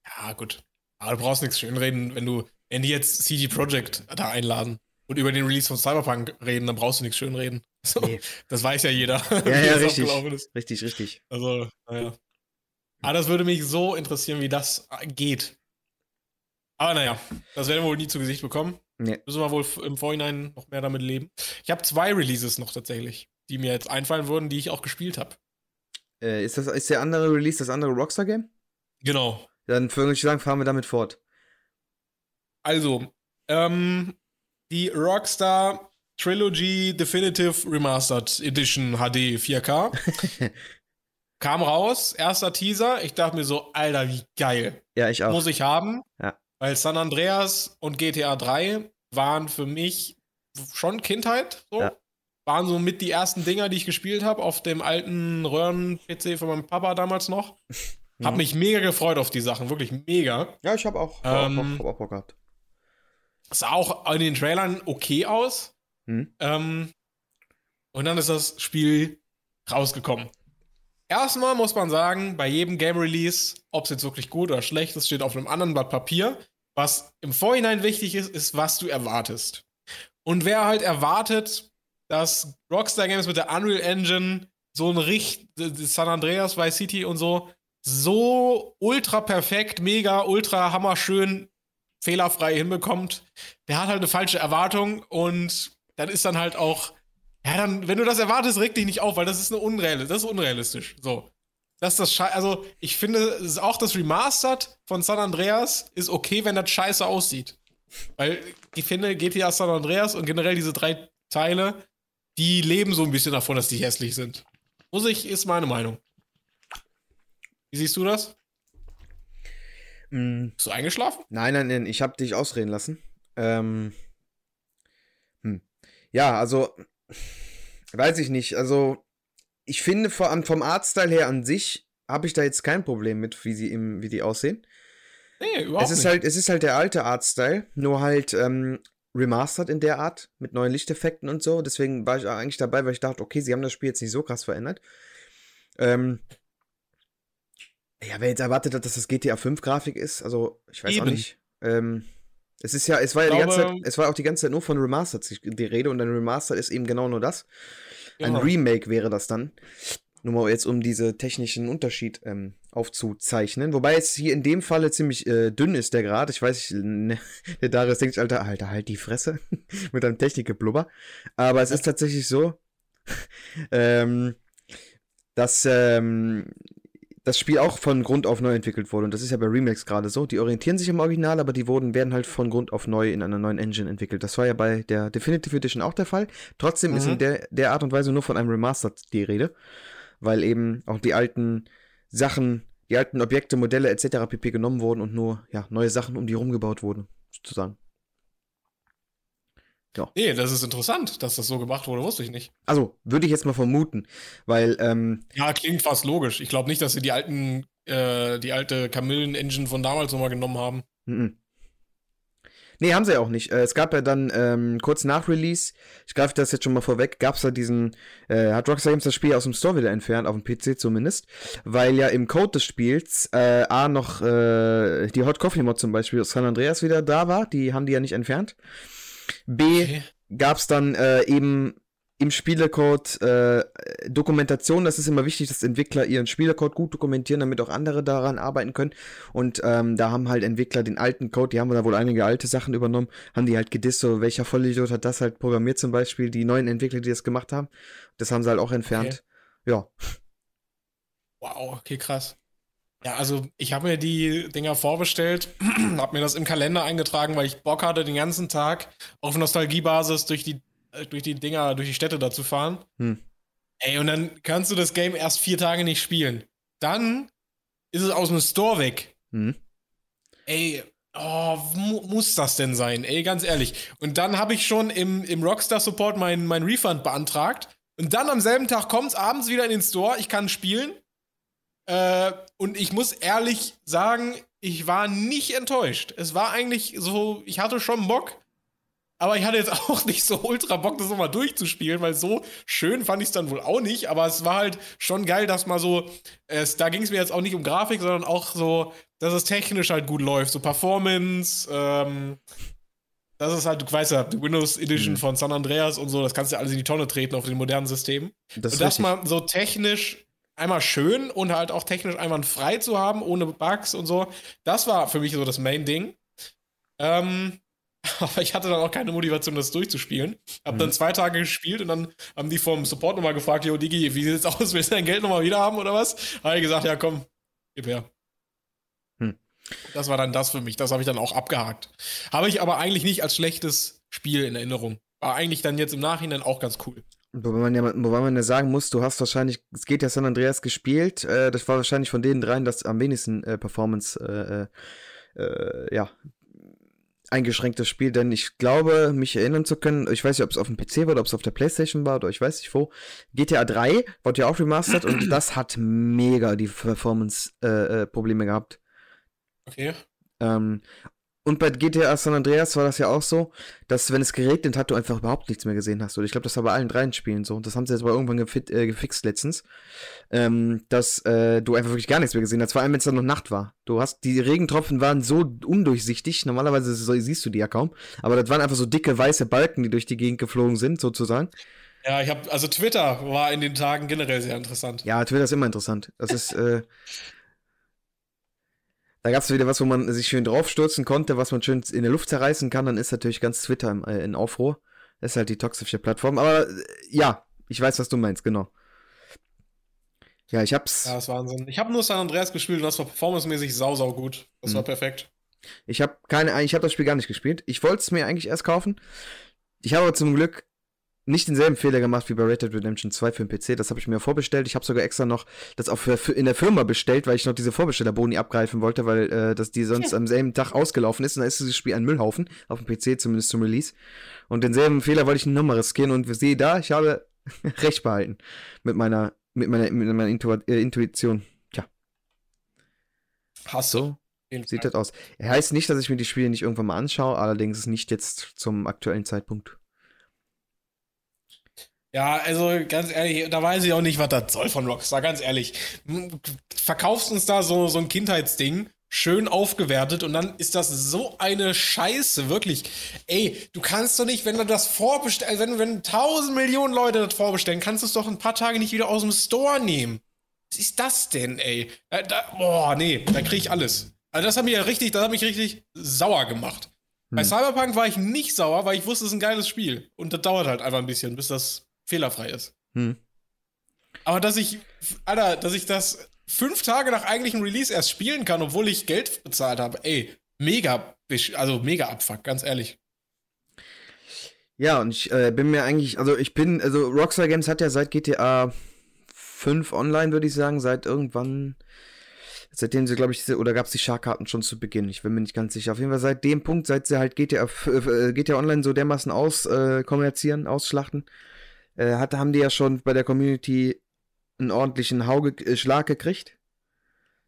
Ja, gut. Aber du brauchst nichts schön reden, wenn du, wenn die jetzt CD Projekt da einladen und über den Release von Cyberpunk reden, dann brauchst du nichts schön reden. So, nee. Das weiß ja jeder. Ja, ja, richtig. Richtig, richtig. Also, naja. Aber das würde mich so interessieren, wie das geht. Aber naja, das werden wir wohl nie zu Gesicht bekommen. Nee. Müssen wir wohl im Vorhinein noch mehr damit leben. Ich habe zwei Releases noch tatsächlich, die mir jetzt einfallen würden, die ich auch gespielt habe. Äh, ist, das, ist der andere Release das andere Rockstar-Game? Genau. Dann würde ich sagen, fahren wir damit fort. Also, ähm, die Rockstar Trilogy Definitive Remastered Edition HD 4K kam raus, erster Teaser. Ich dachte mir so, Alter, wie geil. Ja, ich auch. Muss ich haben. Ja. Weil San Andreas und GTA 3 waren für mich schon Kindheit. So. Ja. Waren so mit die ersten Dinger, die ich gespielt habe auf dem alten Röhren-PC von meinem Papa damals noch. Mhm. Hab mich mega gefreut auf die Sachen, wirklich mega. Ja, ich habe auch, ähm, auch, hab auch Bock gehabt. Sah auch in den Trailern okay aus. Mhm. Ähm, und dann ist das Spiel rausgekommen. Erstmal muss man sagen, bei jedem Game Release, ob es jetzt wirklich gut oder schlecht ist, steht auf einem anderen Blatt Papier. Was im Vorhinein wichtig ist, ist, was du erwartest. Und wer halt erwartet, dass Rockstar Games mit der Unreal Engine so ein Richt San Andreas Vice City und so so ultra perfekt, mega, ultra hammerschön, fehlerfrei hinbekommt, der hat halt eine falsche Erwartung und dann ist dann halt auch, ja, dann, wenn du das erwartest, reg dich nicht auf, weil das ist eine unrealistisch, das ist unrealistisch. So. Das ist das Scheiße. Also, ich finde, auch das Remastered von San Andreas ist okay, wenn das scheiße aussieht. Weil ich finde, GTA San Andreas und generell diese drei Teile, die leben so ein bisschen davon, dass die hässlich sind. Muss ich, ist meine Meinung. Wie siehst du das? Mm. Bist du eingeschlafen? Nein, nein, nein, ich habe dich ausreden lassen. Ähm. Hm. Ja, also. Weiß ich nicht. Also, ich finde vom, vom Artstyle her an sich habe ich da jetzt kein Problem mit, wie, sie im, wie die aussehen. Nee, überhaupt es ist nicht. Halt, es ist halt der alte Artstyle, nur halt ähm, remastered in der Art, mit neuen Lichteffekten und so. Deswegen war ich eigentlich dabei, weil ich dachte, okay, sie haben das Spiel jetzt nicht so krass verändert. Ähm, ja, wer jetzt erwartet hat, dass das GTA 5 Grafik ist, also ich weiß Eben. auch nicht. Ähm, es ist ja, es war ja glaube, die ganze Zeit, es war auch die ganze Zeit nur von Remastered die Rede und ein Remastered ist eben genau nur das. Ein genau. Remake wäre das dann. Nur mal jetzt, um diese technischen Unterschied ähm, aufzuzeichnen. Wobei es hier in dem Falle ziemlich äh, dünn ist, der Grad. Ich weiß, ich, ne, der Darius denkt, Alter, Alter, halt die Fresse mit einem Technikgeblubber. Aber es ist tatsächlich so, ähm, dass ähm, das Spiel auch von Grund auf neu entwickelt wurde. Und das ist ja bei Remakes gerade so. Die orientieren sich am Original, aber die wurden, werden halt von Grund auf neu in einer neuen Engine entwickelt. Das war ja bei der Definitive Edition auch der Fall. Trotzdem mhm. ist in der, der Art und Weise nur von einem Remastered die Rede. Weil eben auch die alten Sachen, die alten Objekte, Modelle etc. pp. genommen wurden und nur ja, neue Sachen um die rumgebaut wurden, sozusagen. Ja. Nee, das ist interessant, dass das so gemacht wurde, wusste ich nicht. Also, würde ich jetzt mal vermuten, weil. Ähm, ja, klingt fast logisch. Ich glaube nicht, dass sie die alten, äh, die alte Kamillen-Engine von damals nochmal genommen haben. Mhm. Nee, haben sie ja auch nicht. Äh, es gab ja dann ähm, kurz nach Release, ich greife das jetzt schon mal vorweg, gab es da diesen, äh, hat Rockstar Games das Spiel aus dem Store wieder entfernt, auf dem PC zumindest, weil ja im Code des Spiels äh, A noch äh, die Hot Coffee Mod zum Beispiel aus San Andreas wieder da war, die haben die ja nicht entfernt. B okay. gab es dann äh, eben im Spielecode äh, Dokumentation. Das ist immer wichtig, dass Entwickler ihren Spielecode gut dokumentieren, damit auch andere daran arbeiten können. Und ähm, da haben halt Entwickler den alten Code, die haben da wohl einige alte Sachen übernommen, haben die halt gedisst, so welcher Vollidiot hat das halt programmiert zum Beispiel, die neuen Entwickler, die das gemacht haben. Das haben sie halt auch entfernt. Okay. Ja. Wow, okay, krass. Ja, also ich habe mir die Dinger vorbestellt, habe mir das im Kalender eingetragen, weil ich Bock hatte, den ganzen Tag auf Nostalgiebasis durch die, äh, durch die Dinger, durch die Städte da zu fahren. Hm. Ey, und dann kannst du das Game erst vier Tage nicht spielen. Dann ist es aus dem Store weg. Hm. Ey, oh, mu muss das denn sein? Ey, ganz ehrlich. Und dann habe ich schon im, im Rockstar Support meinen mein Refund beantragt. Und dann am selben Tag kommt es abends wieder in den Store. Ich kann spielen. Äh, und ich muss ehrlich sagen, ich war nicht enttäuscht. Es war eigentlich so, ich hatte schon Bock, aber ich hatte jetzt auch nicht so ultra Bock, das nochmal durchzuspielen, weil so schön fand ich es dann wohl auch nicht. Aber es war halt schon geil, dass mal so, es, da ging es mir jetzt auch nicht um Grafik, sondern auch so, dass es technisch halt gut läuft. So Performance, ähm, das ist halt, du weißt ja, die Windows Edition mhm. von San Andreas und so, das kannst du ja alles in die Tonne treten auf den modernen Systemen. Das und das mal so technisch einmal schön und halt auch technisch einwandfrei zu haben, ohne Bugs und so. Das war für mich so das Main-Ding. Ähm, aber ich hatte dann auch keine Motivation, das durchzuspielen. Hab mhm. dann zwei Tage gespielt und dann haben die vom Support nochmal gefragt, yo, Digi, wie sieht's aus? Willst du dein Geld nochmal wieder haben oder was? Habe ich gesagt, ja, komm, gib her. Hm. Das war dann das für mich. Das habe ich dann auch abgehakt. Habe ich aber eigentlich nicht als schlechtes Spiel in Erinnerung. War eigentlich dann jetzt im Nachhinein auch ganz cool. Wobei man, ja, wobei man ja sagen muss, du hast wahrscheinlich, es geht ja San Andreas gespielt, äh, das war wahrscheinlich von den dreien das am wenigsten äh, Performance, äh, äh, äh ja, eingeschränktes Spiel, denn ich glaube, mich erinnern zu können, ich weiß nicht, ob es auf dem PC war oder ob es auf der Playstation war oder ich weiß nicht wo, GTA 3 wurde ja auch remastered und das hat mega die Performance-Probleme äh, gehabt. Okay. Ähm, und bei GTA San Andreas war das ja auch so, dass wenn es geregnet hat, du einfach überhaupt nichts mehr gesehen hast. Und ich glaube, das war bei allen dreien Spielen so. Und das haben sie jetzt aber irgendwann gefit, äh, gefixt letztens. Ähm, dass äh, du einfach wirklich gar nichts mehr gesehen hast. Vor allem, wenn es dann noch Nacht war. Du hast, die Regentropfen waren so undurchsichtig. Normalerweise so, siehst du die ja kaum. Aber das waren einfach so dicke weiße Balken, die durch die Gegend geflogen sind, sozusagen. Ja, ich habe, also Twitter war in den Tagen generell sehr interessant. Ja, Twitter ist immer interessant. Das ist, äh, Da gab es wieder was, wo man sich schön draufstürzen konnte, was man schön in der Luft zerreißen kann. Dann ist natürlich ganz Twitter im, äh, in Aufruhr. Das ist halt die toxische Plattform. Aber äh, ja, ich weiß, was du meinst, genau. Ja, ich hab's. Ja, das ist Wahnsinn. Ich habe nur San Andreas gespielt und das war performancemäßig sau, sau gut. Das mhm. war perfekt. Ich habe keine, ich habe das Spiel gar nicht gespielt. Ich wollte es mir eigentlich erst kaufen. Ich habe aber zum Glück nicht denselben Fehler gemacht wie bei Red Dead Redemption 2 für den PC. Das habe ich mir vorbestellt. Ich habe sogar extra noch das auch für, für in der Firma bestellt, weil ich noch diese Vorbestellerboni abgreifen wollte, weil äh, das die sonst ja. am selben Tag ausgelaufen ist. Und da ist dieses Spiel ein Müllhaufen auf dem PC, zumindest zum Release. Und denselben Fehler wollte ich nochmal riskieren und sehe da, ich habe recht behalten mit meiner mit meiner, mit meiner Intu äh, Intuition. Tja. Hast du? Sieht das aus. Er heißt nicht, dass ich mir die Spiele nicht irgendwann mal anschaue, allerdings nicht jetzt zum aktuellen Zeitpunkt. Ja, also ganz ehrlich, da weiß ich auch nicht, was das soll von Rockstar, ganz ehrlich. Verkaufst uns da so, so ein Kindheitsding, schön aufgewertet und dann ist das so eine Scheiße, wirklich. Ey, du kannst doch nicht, wenn du das vorbestellen, wenn, wenn tausend Millionen Leute das vorbestellen, kannst du es doch ein paar Tage nicht wieder aus dem Store nehmen. Was ist das denn, ey? Da, da, boah, nee, da krieg ich alles. Also das hat mich ja richtig, das hat mich richtig sauer gemacht. Hm. Bei Cyberpunk war ich nicht sauer, weil ich wusste, es ist ein geiles Spiel. Und das dauert halt einfach ein bisschen, bis das fehlerfrei ist. Hm. Aber dass ich, Alter, dass ich das fünf Tage nach eigentlichem Release erst spielen kann, obwohl ich Geld bezahlt habe. Ey, mega, also mega Abfuck, ganz ehrlich. Ja, und ich äh, bin mir eigentlich, also ich bin, also Rockstar Games hat ja seit GTA 5 online, würde ich sagen, seit irgendwann, seitdem sie, glaube ich, oder gab es die Shark-Karten schon zu Beginn? Ich bin mir nicht ganz sicher. Auf jeden Fall seit dem Punkt, seit sie halt GTA, äh, GTA Online so dermaßen auskommerzieren, äh, ausschlachten, äh, hat, haben die ja schon bei der Community einen ordentlichen Haugeschlag äh, gekriegt.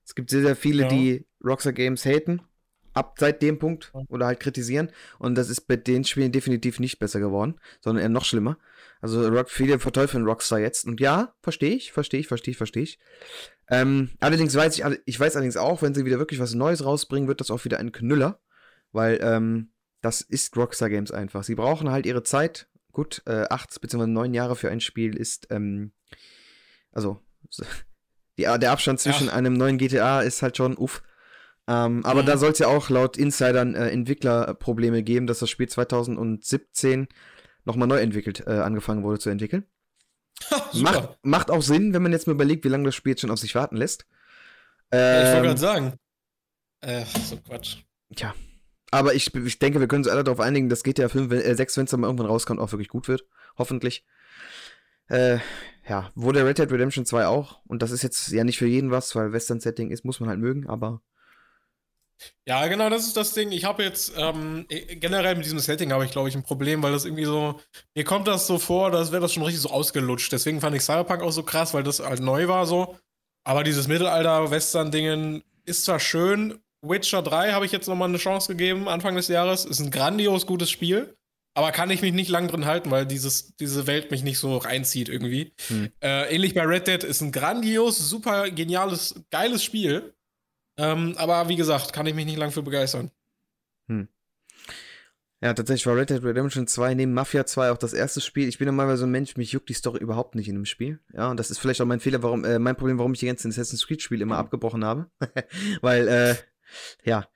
Es gibt sehr, sehr viele, ja. die Rockstar Games haten. Ab seit dem Punkt oder halt kritisieren. Und das ist bei den Spielen definitiv nicht besser geworden, sondern eher noch schlimmer. Also Rock, viele verteufeln Rockstar jetzt. Und ja, verstehe ich, verstehe ich, verstehe ich, verstehe ich. Ähm, allerdings weiß ich, ich weiß allerdings auch, wenn sie wieder wirklich was Neues rausbringen, wird das auch wieder ein Knüller. Weil, ähm, das ist Rockstar Games einfach. Sie brauchen halt ihre Zeit. Gut, äh, acht bzw. neun Jahre für ein Spiel ist, ähm, also die, der Abstand zwischen ja. einem neuen GTA ist halt schon uff. Ähm, aber mhm. da soll es ja auch laut Insidern äh, Entwicklerprobleme geben, dass das Spiel 2017 nochmal neu entwickelt, äh, angefangen wurde zu entwickeln. macht, macht auch Sinn, wenn man jetzt mal überlegt, wie lange das Spiel jetzt schon auf sich warten lässt. Ähm, ja, ich wollte ähm, gerade sagen. Äh, so Quatsch. Tja. Aber ich, ich denke, wir können uns alle darauf einigen, dass GTA 5, äh, 6, wenn es dann mal irgendwann rauskommt, auch wirklich gut wird. Hoffentlich. Äh, ja, wurde Red Dead Redemption 2 auch. Und das ist jetzt ja nicht für jeden was, weil Western-Setting ist, muss man halt mögen, aber. Ja, genau, das ist das Ding. Ich habe jetzt ähm, generell mit diesem Setting habe ich, glaube ich, ein Problem, weil das irgendwie so, mir kommt das so vor, dass wäre das schon richtig so ausgelutscht. Deswegen fand ich Cyberpunk auch so krass, weil das halt neu war so. Aber dieses Mittelalter-Western-Dingen ist zwar schön. Witcher 3 habe ich jetzt nochmal eine Chance gegeben, Anfang des Jahres. Ist ein grandios gutes Spiel. Aber kann ich mich nicht lang drin halten, weil dieses, diese Welt mich nicht so reinzieht irgendwie. Hm. Äh, ähnlich bei Red Dead ist ein grandios, super geniales, geiles Spiel. Ähm, aber wie gesagt, kann ich mich nicht lang für begeistern. Hm. Ja, tatsächlich war Red Dead Redemption 2 neben Mafia 2 auch das erste Spiel. Ich bin normalerweise so ein Mensch, mich juckt die Story überhaupt nicht in einem Spiel. Ja, und das ist vielleicht auch mein Fehler, warum, äh, mein Problem, warum ich die ganzen Assassin's Creed-Spiele immer abgebrochen habe. Weil, äh, ja.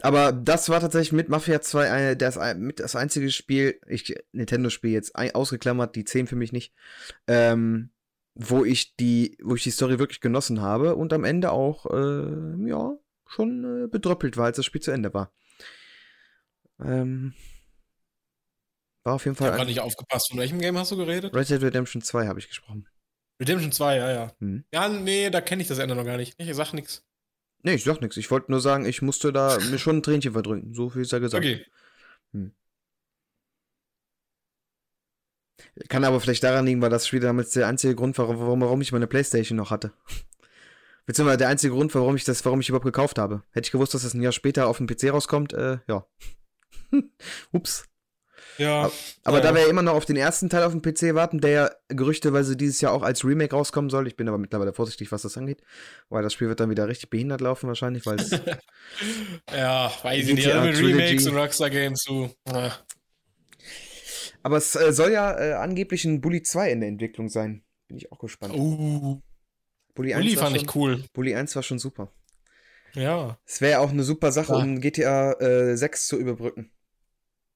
Aber das war tatsächlich mit Mafia 2 eine, das, das einzige Spiel, ich, Nintendo-Spiel jetzt ausgeklammert, die 10 für mich nicht, ähm, wo ich die, wo ich die Story wirklich genossen habe und am Ende auch, äh, ja, schon äh, bedröppelt war, als das Spiel zu Ende war. Ähm, war auf jeden Fall. Ich habe nicht aufgepasst. Von welchem Game hast du geredet? Red Dead Redemption 2 habe ich gesprochen. Redemption 2, ja, ja. Hm. Ja, nee, da kenne ich das Ende noch gar nicht. Ich sag nichts. Nee, ich sag nichts. Ich wollte nur sagen, ich musste da mir schon ein Tränchen verdrücken. So viel ist ja gesagt. Okay. Hm. Kann aber vielleicht daran liegen, weil das Spiel damals der einzige Grund war, warum, warum ich meine Playstation noch hatte. Beziehungsweise der einzige Grund, warum ich das, warum ich überhaupt gekauft habe. Hätte ich gewusst, dass das ein Jahr später auf dem PC rauskommt, äh, ja. Ups. Ja. Aber, ja. da wir ja immer noch auf den ersten Teil auf dem PC warten, der ja gerüchteweise dieses Jahr auch als Remake rauskommen soll. Ich bin aber mittlerweile vorsichtig, was das angeht. Weil das Spiel wird dann wieder richtig behindert laufen, wahrscheinlich, weil es. ja, weiß ich nicht. Ja, mit Remakes und Rockstar Games zu. Ja. Aber es äh, soll ja äh, angeblich ein Bully 2 in der Entwicklung sein. Bin ich auch gespannt. Uh. Bully, Bully fand schon, ich cool. Bully 1 war schon super. Ja. Es wäre ja auch eine super Sache, ja. um GTA äh, 6 zu überbrücken.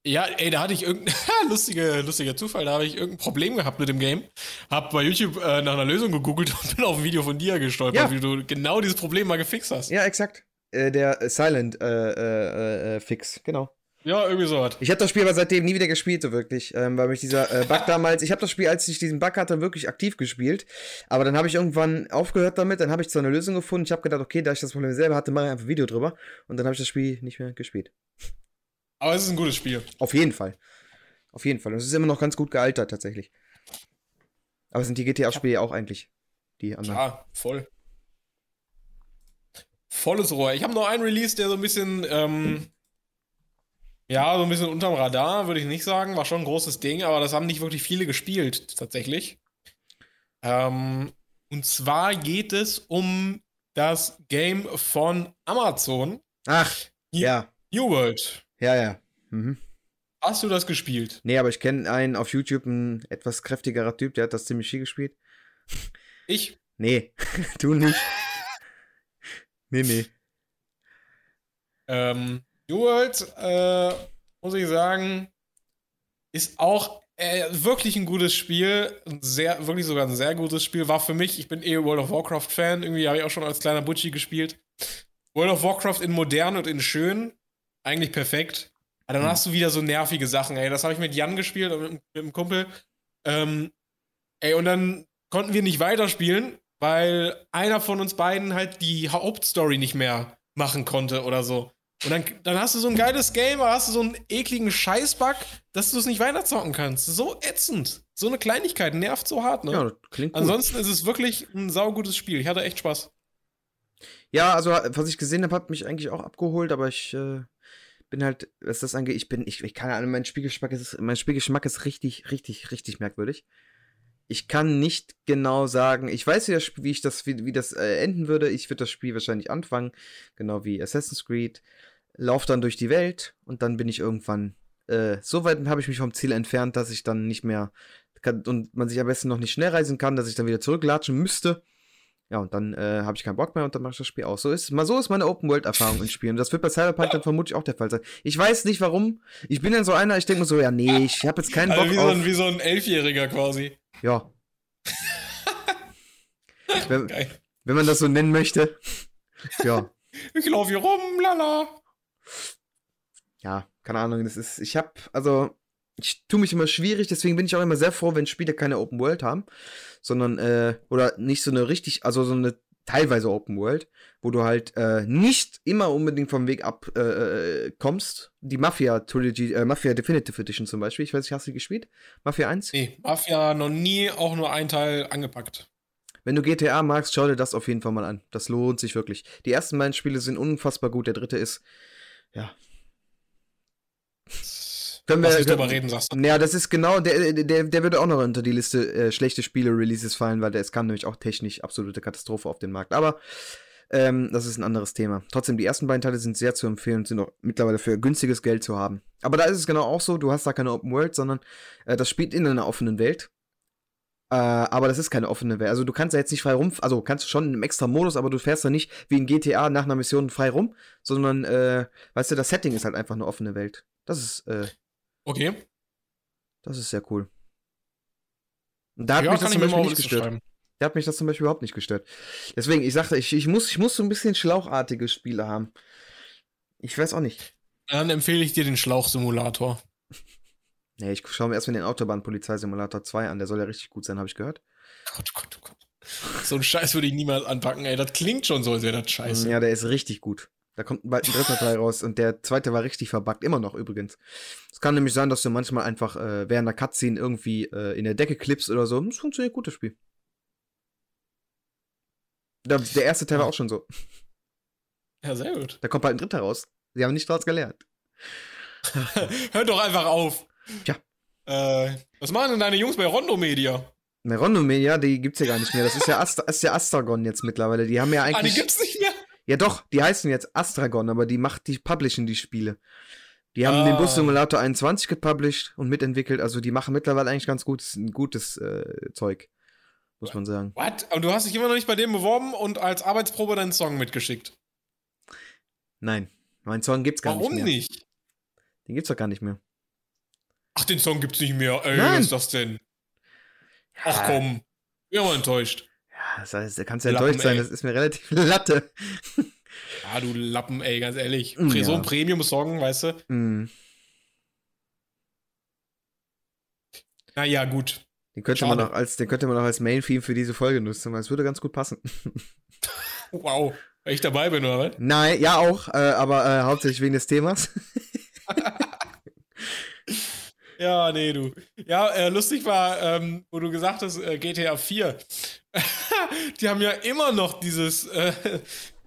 Ja, ey, da hatte ich irgendein lustige, lustiger Zufall, da habe ich irgendein Problem gehabt mit dem Game. Hab bei YouTube äh, nach einer Lösung gegoogelt und bin auf ein Video von dir gestolpert, ja. wie du genau dieses Problem mal gefixt hast. Ja, exakt. Äh, der Silent äh, äh, äh Fix, genau. Ja, irgendwie so was. Ich habe das Spiel aber seitdem nie wieder gespielt, so wirklich. Ähm, weil mich dieser äh, Bug damals, ich habe das Spiel, als ich diesen Bug hatte, wirklich aktiv gespielt. Aber dann habe ich irgendwann aufgehört damit, dann habe ich so eine Lösung gefunden. Ich habe gedacht, okay, da ich das Problem selber hatte, mache ich einfach ein Video drüber. Und dann habe ich das Spiel nicht mehr gespielt. Aber es ist ein gutes Spiel. Auf jeden Fall. Auf jeden Fall. Und es ist immer noch ganz gut gealtert, tatsächlich. Aber sind die GTA-Spiele ja auch eigentlich die anderen? Ja, voll. Volles Rohr. Ich habe noch einen Release, der so ein bisschen, ähm, ja, so ein bisschen unterm Radar, würde ich nicht sagen. War schon ein großes Ding, aber das haben nicht wirklich viele gespielt, tatsächlich. Ähm, und zwar geht es um das Game von Amazon. Ach, ja. New World. Ja, ja. Mhm. Hast du das gespielt? Nee, aber ich kenne einen auf YouTube, ein etwas kräftigerer Typ, der hat das ziemlich viel gespielt. Ich? Nee, du nicht. nee, nee. Ähm, World, äh, muss ich sagen, ist auch Äh, wirklich ein gutes Spiel. Ein sehr, wirklich sogar ein sehr gutes Spiel. War für mich, ich bin eh World of Warcraft-Fan. Irgendwie habe ich auch schon als kleiner Butchi gespielt. World of Warcraft in modern und in schön. Eigentlich perfekt. Aber dann Mhm. hast du wieder so nervige Sachen, ey. Das habe ich mit Jan gespielt, und mit, mit einem Kumpel. Ähm, ey, und dann konnten wir nicht weiterspielen, weil einer von uns beiden halt die Hauptstory nicht mehr machen konnte oder so. Und dann, dann hast du so ein geiles Game, aber hast du so einen ekligen Scheißbug, dass du es nicht weiterzocken kannst. So ätzend. So eine Kleinigkeit nervt so hart, ne? Ja, das klingt gut. Ansonsten ist es wirklich ein saugutes Spiel. Ich hatte echt Spaß. Ja, also was ich gesehen habe, hat mich eigentlich auch abgeholt, aber ich äh, bin halt, was das angeht, ich bin, ich, ich keine Ahnung, mein Spielgeschmack ist, mein Spielgeschmack ist richtig, richtig, richtig merkwürdig. Ich kann nicht genau sagen, ich weiß, wie, das, wie ich das, wie, wie das äh, enden würde. Ich würde das Spiel wahrscheinlich anfangen, genau wie Assassin's Creed, lauf dann durch die Welt und dann bin ich irgendwann äh, so weit habe ich mich vom Ziel entfernt, dass ich dann nicht mehr kann, und man sich am besten noch nicht schnell reisen kann, dass ich dann wieder zurücklatschen müsste. Ja, und dann äh, habe ich keinen Bock mehr und dann mache ich das Spiel aus. So ist, mal so ist meine Open-World-Erfahrung in Spielen. Und das wird bei Cyberpunk dann vermutlich auch der Fall sein. Ich weiß nicht warum. Ich bin dann so einer, ich denke mir so, ja, nee, ich habe jetzt keinen Bock Also wie so, auf. ein, wie so ein Elfjähriger quasi. Ja. wenn, wenn man das so nennen möchte. Ja. Ich laufe hier rum, lala. Ja, keine Ahnung. Das ist, ich habe, also, ich tue mich immer schwierig, deswegen bin ich auch immer sehr froh, wenn Spiele keine Open World haben, sondern, äh, oder nicht so eine richtig, also so eine teilweise Open World, wo du halt äh, nicht immer unbedingt vom Weg ab äh, äh, kommst. Die Mafia Trilogy, äh, Mafia Definitive Edition zum Beispiel, ich weiß nicht, hast du die gespielt? Mafia 1? Nee, Mafia noch nie auch nur ein Teil angepackt. Wenn du GTA magst, schau dir das auf jeden Fall mal an. Das lohnt sich wirklich. Die ersten beiden Spiele sind unfassbar gut. Der dritte ist, ja. Können Lass wir, nicht drüber reden, sagst du. Ja, das ist genau, der, der, der würde auch noch unter die Liste äh, schlechte Spiele-Releases fallen, weil der es kam nämlich auch technisch absolute Katastrophe auf den Markt. Aber ähm, das ist ein anderes Thema. Trotzdem, die ersten beiden Teile sind sehr zu empfehlen und sind auch mittlerweile für günstiges Geld zu haben. Aber da ist es genau auch so, du hast da keine Open World, sondern äh, das spielt in einer offenen Welt. Äh, aber das ist keine offene Welt. Also du kannst da jetzt nicht frei rum, also kannst du schon einem extra Modus, aber du fährst da nicht wie in GTA nach einer Mission frei rum, sondern, äh, weißt du, das Setting ist halt einfach eine offene Welt. Das ist, äh, Okay. das ist sehr cool. Und da hat ja, mich das zum Beispiel nicht gestört. Da hat mich das zum Beispiel überhaupt nicht gestört. Deswegen, ich sagte, ich, ich, muss, ich muss so ein bisschen schlauchartige Spiele haben. Ich weiß auch nicht. Dann empfehle ich dir den Schlauchsimulator. Nee, ich schaue mir erstmal den Autobahn-Polizeisimulator 2 an. Der soll ja richtig gut sein, habe ich gehört. Gott, Gott, Gott. So einen Scheiß würde ich niemals anpacken, ey. Das klingt schon so, als wäre das scheiße. Ja, der ist richtig gut. Da kommt bald ein dritter Teil raus und der zweite war richtig verbuggt. Immer noch übrigens. Es kann nämlich sein, dass du manchmal einfach äh, während der Cutscene irgendwie äh, in der Decke klippst oder so. Das funktioniert gut, das Spiel. Der, der erste Teil war auch schon so. Ja, sehr gut. Da kommt bald ein dritter raus. Sie haben nicht draus gelernt. Hör doch einfach auf. Tja. Äh, was machen denn deine Jungs bei Rondo Media? Ne, Rondo Media, die gibt's ja gar nicht mehr. Das ist ja, Ast ist ja Astragon jetzt mittlerweile. Die haben ja Ah, die eigentlich. gibt's nicht mehr. Ja doch, die heißen jetzt Astragon, aber die macht, die publishen die Spiele. Die haben den Ah. Bus Simulator 21 gepublished und mitentwickelt. Also die machen mittlerweile eigentlich ganz gutes, ein gutes äh, Zeug. Muss man sagen. What? Und du hast dich immer noch nicht bei dem beworben und als Arbeitsprobe deinen Song mitgeschickt. Nein, mein Song gibt's gar Warum nicht mehr. nicht? Den gibt's doch gar nicht mehr. Ach, den Song gibt's nicht mehr. Ey, Nein. was ist das denn? Ach komm. Bin aber enttäuscht. Ja, das heißt, da kannst du ja enttäuscht sein. Das ist mir relativ Latte. Ah, du Lappen, ey, ganz ehrlich. Mm, So ja. ein Premium-Song, weißt du? Hm, Naja, gut. den könnte man auch als, den könnte man auch als Main-Theme für diese Folge nutzen, weil es würde ganz gut passen. Wow. Weil ich dabei bin, oder was? Nein, ja auch, äh, aber äh, hauptsächlich wegen des Themas. Ja, nee, du. Ja, äh, lustig war, ähm, wo du gesagt hast, äh, GTA 4. die haben ja immer noch dieses, äh,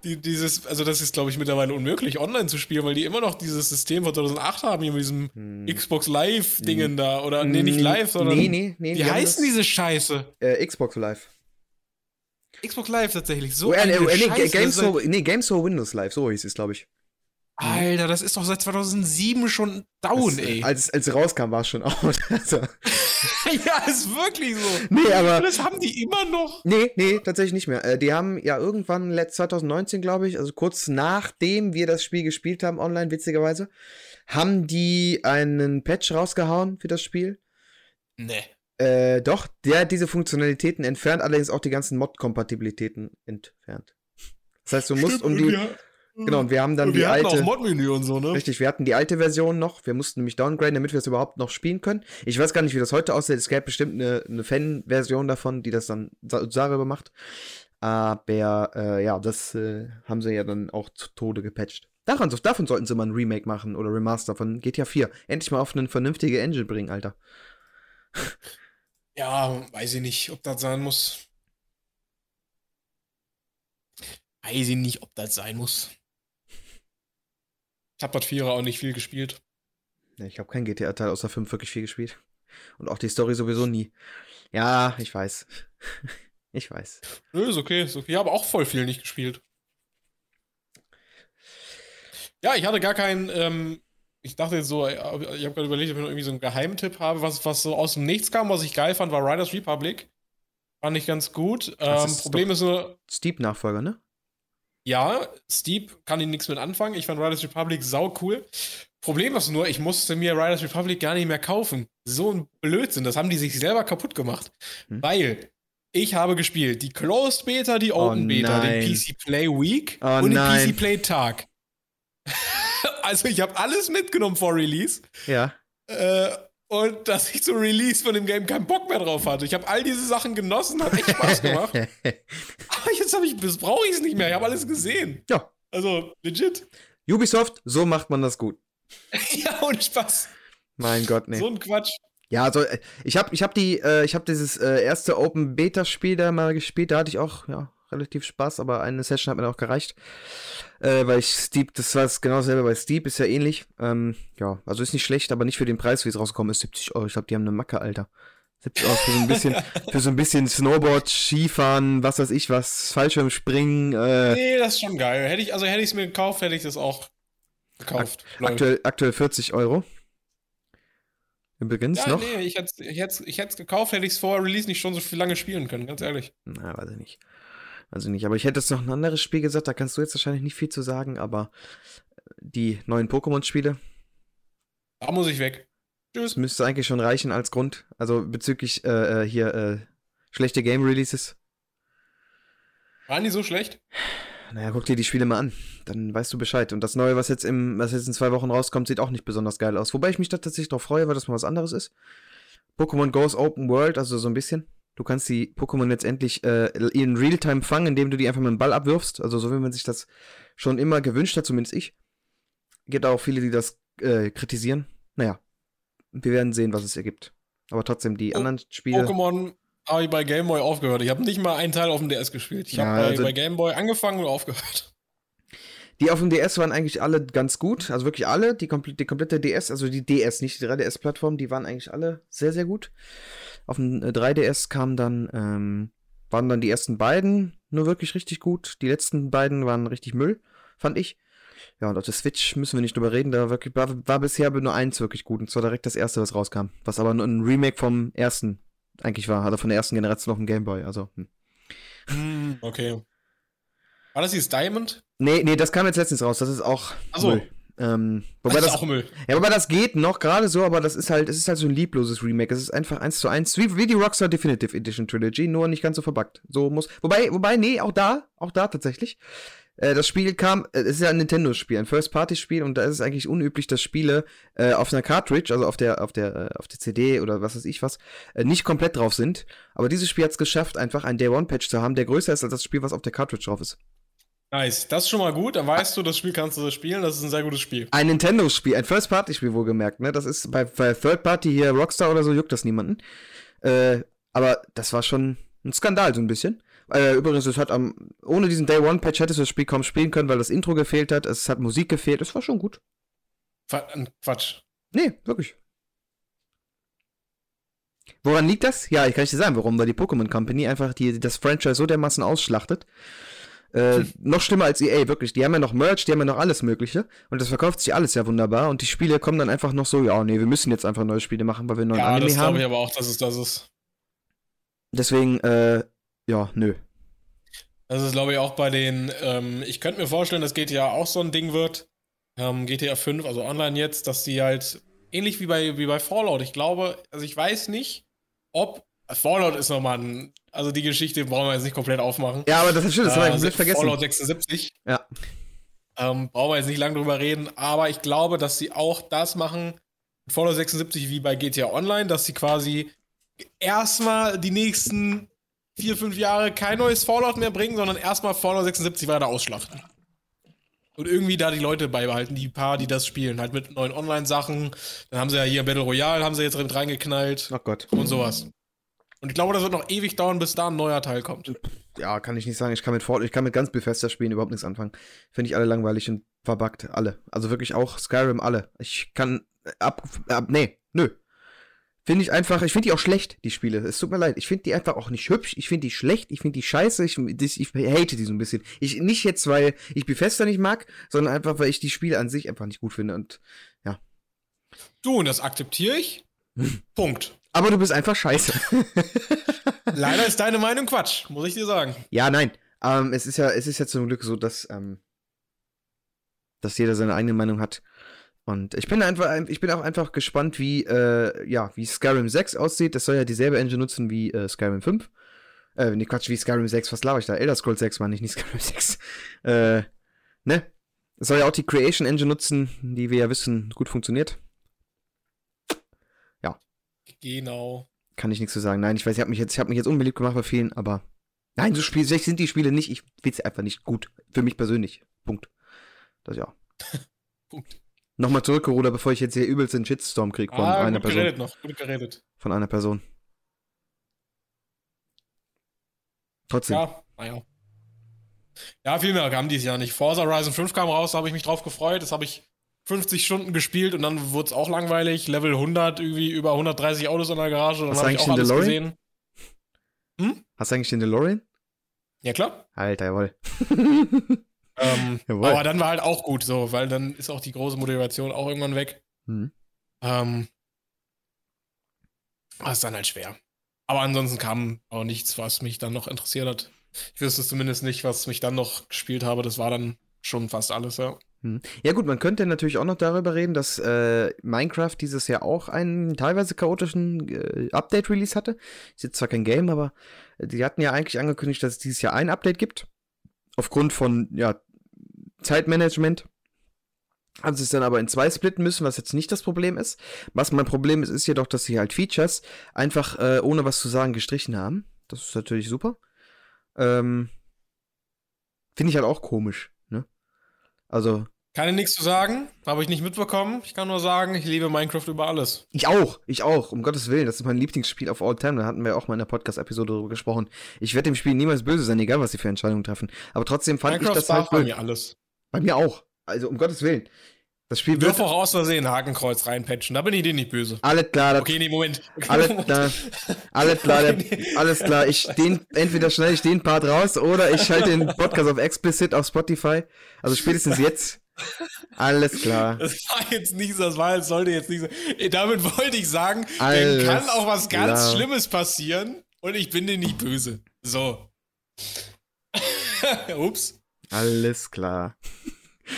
die, dieses, also das ist, glaube ich, mittlerweile unmöglich, online zu spielen, weil die immer noch dieses System von 2008 haben, hier mit diesem Hm. Xbox Live-Dingen da. Oder, nee, nicht live, sondern. Nee, nee, nee. Wie die heißen das- diese Scheiße? Äh, Xbox Live. Xbox Live tatsächlich. So Oh, äh, äh, nee, Games for, nee, Games for Windows Live, so hieß es, glaube ich. Alter, das ist doch seit 2007 schon down, Das, ey. Als, als es rauskam, war es schon out. Also, ja, ist wirklich so. nee, aber. Das haben die immer noch. Nee, nee, tatsächlich nicht mehr. Äh, die haben ja irgendwann, letzt 2019, glaube ich, also kurz nachdem wir das Spiel gespielt haben, online, witzigerweise, haben die einen Patch rausgehauen für das Spiel, Nee. Äh, doch, der hat diese Funktionalitäten entfernt, allerdings auch die ganzen Mod-Kompatibilitäten entfernt. Das heißt, du musst Stimmt, um die. wir- Genau, und wir haben dann und die wir hatten alte. auch Mod-Menü und so, ne? Richtig, wir hatten die alte Version noch. Wir mussten nämlich downgraden, damit wir es überhaupt noch spielen können. Ich weiß gar nicht, wie das heute aussieht. Es gäbe bestimmt eine, eine Fan-Version davon, die das dann darüber macht. Aber äh, ja, das äh, haben sie ja dann auch zu Tode gepatcht. Daran, davon sollten sie mal ein Remake machen oder Remaster von GTA 4. Endlich mal auf eine vernünftige Engine bringen, Alter. Ja, weiß ich nicht, ob das sein muss. Weiß ich nicht, ob das sein muss. Ich hab das Vierer auch nicht viel gespielt. Ja, Ich habe kein GTA-Teil außer 5 wirklich viel gespielt. Und auch die Story sowieso nie. Ja, ich weiß. ich weiß. Nö, ist okay, ist okay. Ich habe auch voll viel nicht gespielt. Ja, ich hatte gar keinen, ähm, ich dachte jetzt so, äh, ich habe gerade überlegt, ob ich noch irgendwie so einen Geheimtipp habe, was, was so aus dem Nichts kam, was ich geil fand, war Riders Republic. Fand ich ganz gut. Ähm, ist Problem ist nur, Steep-Nachfolger, ne? Ja, Steep kann ich nichts mit anfangen. Ich fand Riders Republic sau cool. Problem ist nur, ich musste mir Riders Republic gar nicht mehr kaufen. So ein Blödsinn. Das haben die sich selber kaputt gemacht. Hm. Weil ich habe gespielt die Closed Beta, die Oh Open Beta, nein. den PC Play Week Oh und nein. den PC Play Tag. also ich habe alles mitgenommen vor Release. Ja. Äh, und dass ich zum Release von dem Game keinen Bock mehr drauf hatte. Ich habe all diese Sachen genossen, hat echt Spaß gemacht. Aber jetzt habe ich, das brauche ich es nicht mehr. Ich habe alles gesehen. ja. Also legit. Ubisoft, so macht man das gut. ja, ohne Spaß. Mein Gott, nee. So ein Quatsch. Ja, also äh, ich habe ich hab die, äh, ich habe dieses äh, erste Open Beta Spiel da mal gespielt, da hatte ich auch ja relativ Spaß, aber eine Session hat mir auch gereicht, äh, weil ich Steep, das war genau dasselbe bei Steep, ist ja ähnlich. Ähm, ja, also ist nicht schlecht, aber nicht für den Preis, wie es rausgekommen ist, 70 Euro. Ich glaube, die haben eine Macke, Alter. 70 Euro für so ein bisschen, für so ein bisschen Snowboard, Skifahren, was weiß ich was, Fallschirmspringen. Äh, Nee, das ist schon geil. Hätte ich, also hätte ich es mir gekauft, hätte ich das auch gekauft. Lol. aktuell, aktuell 40 Euro. Übrigens ja, noch. nee, ich hätte es ich hätt's, ich hätt's gekauft, hätte ich es vor Release nicht schon so viel lange spielen können, ganz ehrlich. Na, weiß ich nicht. Ich nicht. Aber ich hätte jetzt noch ein anderes Spiel gesagt, da kannst du jetzt wahrscheinlich nicht viel zu sagen, aber äh, die neuen Pokémon-Spiele, Da muss ich weg. Tschüss. das müsste eigentlich schon reichen als Grund. Also bezüglich äh, äh, hier äh, schlechte Game-Releases. Waren die so schlecht? Naja, guck dir die Spiele mal an. Dann weißt du Bescheid. Und das Neue, was jetzt, im, was jetzt in zwei Wochen rauskommt, sieht auch nicht besonders geil aus. Wobei ich mich da tatsächlich drauf freue, weil das mal was anderes ist. Pokémon Goes Open World, also so ein bisschen. Du kannst die Pokémon jetzt endlich äh, in Realtime fangen, indem du die einfach mit dem Ball abwirfst. Also so wie man sich das schon immer gewünscht hat, zumindest ich. Gibt auch viele, die das äh, kritisieren. Naja, wir werden sehen, was es ergibt. Aber trotzdem, die Oh, anderen Spiele. Pokémon habe ich bei Game Boy aufgehört. Ich habe nicht mal einen Teil auf dem DS gespielt. Ich Ja, habe bei, also- bei Game Boy angefangen und aufgehört. Die auf dem DS waren eigentlich alle ganz gut, also wirklich alle, die, komple die komplette DS, also die DS, nicht die 3DS-Plattform, die waren eigentlich alle sehr, sehr gut. Auf dem äh, 3DS kamen dann, ähm, waren dann die ersten beiden nur wirklich richtig gut. Die letzten beiden waren richtig Müll, fand ich. Ja, und auf der Switch müssen wir nicht drüber reden, da wirklich, war, war bisher nur eins wirklich gut, und zwar direkt das erste, was rauskam. Was aber nur ein Remake vom ersten eigentlich war, also von der ersten Generation auf dem Game Boy, also. Hm. Hm, okay. War das dieses Diamond? Nee, nee, das kam jetzt letztens raus, das ist auch Ach so. Müll. Ähm, wobei das das, ist auch Müll. Ja, aber das geht noch gerade so, aber das ist halt, es ist halt so ein liebloses Remake. Es ist einfach eins zu eins, wie, wie die Rockstar Definitive Edition Trilogy, nur nicht ganz so verbuggt. So muss, wobei, wobei, nee, auch da, auch da tatsächlich. Äh, das Spiel kam, äh, es ist ja ein Nintendo-Spiel, ein First-Party-Spiel und da ist es eigentlich unüblich, dass Spiele äh, auf einer Cartridge, also auf der, auf der, äh, auf der CD oder was weiß ich was, äh, nicht komplett drauf sind. Aber dieses Spiel hat es geschafft, einfach ein Day-One-Patch zu haben, der größer ist als das Spiel, was auf der Cartridge drauf ist. Nice. Das ist schon mal gut. Dann weißt du, das Spiel kannst du spielen. Das ist ein sehr gutes Spiel. Ein Nintendo-Spiel, ein First-Party-Spiel wohlgemerkt, ne? Das ist bei, bei Third-Party hier Rockstar oder so juckt das niemanden. Äh, aber das war schon ein Skandal, so ein bisschen. Äh, übrigens, es hat am, ohne diesen Day-One-Patch hättest du das Spiel kaum spielen können, weil das Intro gefehlt hat, es hat Musik gefehlt, es war schon gut. Quatsch. Nee, wirklich. Woran liegt das? Ja, ich kann dir sagen, warum, weil die Pokémon Company einfach die, das Franchise so dermaßen ausschlachtet. Äh, noch schlimmer als EA, wirklich. Die haben ja noch Merch, die haben ja noch alles Mögliche. Und das verkauft sich alles ja wunderbar. Und die Spiele kommen dann einfach noch so, ja, nee, wir müssen jetzt einfach neue Spiele machen, weil wir neuen Ja, Anime das haben. glaube ich aber auch, dass es das ist. Deswegen, äh, ja, nö. Das ist, glaube ich, auch bei den. Ähm, ich könnte mir vorstellen, dass GTA auch so ein Ding wird. Ähm, GTA 5, also online jetzt, dass die halt ähnlich wie bei, wie bei Fallout. Ich glaube, also ich weiß nicht, ob Fallout ist nochmal ein, also die Geschichte brauchen wir jetzt nicht komplett aufmachen. Ja, aber das ist schön, das äh, habe ich komplett vergessen. Fallout 76. Ja. Ähm, brauchen wir jetzt nicht lange drüber reden, aber ich glaube, dass sie auch das machen, Fallout 76 wie bei GTA Online, dass sie quasi erstmal die nächsten vier, fünf Jahre kein neues Fallout mehr bringen, sondern erstmal Fallout 76 weiter ausschlachten. Und irgendwie da die Leute beibehalten, die paar, die das spielen, halt mit neuen Online-Sachen. Dann haben sie ja hier Battle Royale, haben sie jetzt reingeknallt. Ach Gott. Und sowas. Und ich glaube, das wird noch ewig dauern, bis da ein neuer Teil kommt. Ja, kann ich nicht sagen. Ich kann mit Fallout, ich kann mit ganz Bethesda spielen überhaupt nichts anfangen. Finde ich alle langweilig und verbuggt. Alle. Also wirklich auch Skyrim, alle. Ich kann ab, ab nee, nö. Finde ich einfach, ich finde die auch schlecht, die Spiele. Es tut mir leid. Ich finde die einfach auch nicht hübsch. Ich finde die schlecht. Ich finde die scheiße. Ich, ich, ich hate die so ein bisschen. Ich, nicht jetzt, weil ich Bethesda nicht mag, sondern einfach, weil ich die Spiele an sich einfach nicht gut finde. Und ja. Du, und das akzeptiere ich. Punkt. Aber du bist einfach scheiße. Leider ist deine Meinung Quatsch, muss ich dir sagen. Ja, nein. Ähm, es ist ja, es ist ja zum Glück so, dass, ähm, dass jeder seine eigene Meinung hat. Und ich bin einfach, ich bin auch einfach gespannt, wie, äh, ja, wie Skyrim 6 aussieht. Das soll ja dieselbe Engine nutzen wie äh, Skyrim 5. Äh, ne, Quatsch, wie Skyrim 6, was laber ich da? Elder Scrolls 6 meine ich, nicht Skyrim 6. Äh, ne? Es soll ja auch die Creation Engine nutzen, die wir ja wissen, gut funktioniert. Genau. Kann ich nichts zu sagen. Nein, ich weiß, ich habe mich jetzt, ich habe mich jetzt unbeliebt gemacht bei vielen, aber nein, so Spiel, sind die Spiele nicht. Ich will sie einfach nicht gut. Für mich persönlich. Punkt. Das ja. Punkt. Nochmal zurückgerudert, bevor ich jetzt hier übelst den Shitstorm kriege von ah, einer gut Person. Geredet noch, gut geredet. Von einer Person. Trotzdem. Ja, naja. Ja, viel mehr kam dieses Jahr nicht. Forza Horizon 5 kam raus, da habe ich mich drauf gefreut. Das habe ich 50 Stunden gespielt und dann wurde es auch langweilig. Level 100, irgendwie über 130 Autos in der Garage. Dann habe ich auch alles DeLorean? gesehen. Hm? Hast du eigentlich den DeLorean? Ja, klar. Alter, jawohl. Ähm, aber dann war halt auch gut so, weil dann ist auch die große Motivation auch irgendwann weg. Mhm. Ähm, war ist dann halt schwer. Aber ansonsten kam auch nichts, was mich dann noch interessiert hat. Ich wüsste zumindest nicht, was mich dann noch gespielt habe. Das war dann schon fast alles, ja. Mhm. Ja gut, man könnte natürlich auch noch darüber reden, dass äh, Minecraft dieses Jahr auch einen teilweise chaotischen äh, Update-Release hatte. Ist jetzt zwar kein Game, aber die hatten ja eigentlich angekündigt, dass es dieses Jahr ein Update gibt. Aufgrund von ja, Zeitmanagement haben sie es dann aber in zwei splitten müssen, was jetzt nicht das Problem ist. Was mein Problem ist, ist jedoch, dass sie halt Features einfach äh, ohne was zu sagen gestrichen haben. Das ist natürlich super. Ähm, Finde ich halt auch komisch, ne? Also. Kann ich nichts zu sagen, habe ich nicht mitbekommen. Ich kann nur sagen, ich liebe Minecraft über alles. Ich auch, ich auch, um Gottes Willen. Das ist mein Lieblingsspiel auf All Time. Da hatten wir auch mal in der Podcast-Episode darüber gesprochen. Ich werde dem Spiel niemals böse sein, egal was sie für Entscheidungen treffen. Aber trotzdem fand Minecraft ich das halt. Bei mir alles. Bei mir auch. Also um Gottes Willen. Das Spiel wird. auch aus Versehen Hakenkreuz reinpatchen. Da bin ich dir nicht böse. Alles klar. Okay, nee, Moment. Alles klar. Alles klar. Der, alles klar. Ich den, entweder schneide ich den Part raus oder ich schalte den Podcast auf Explicit auf Spotify. Also spätestens jetzt. Alles klar. Das war jetzt nicht, das war, das sollte jetzt nicht so. Damit wollte ich sagen, dann kann auch was ganz klar. Schlimmes passieren und ich bin dir nicht böse. So. Ups. Alles klar.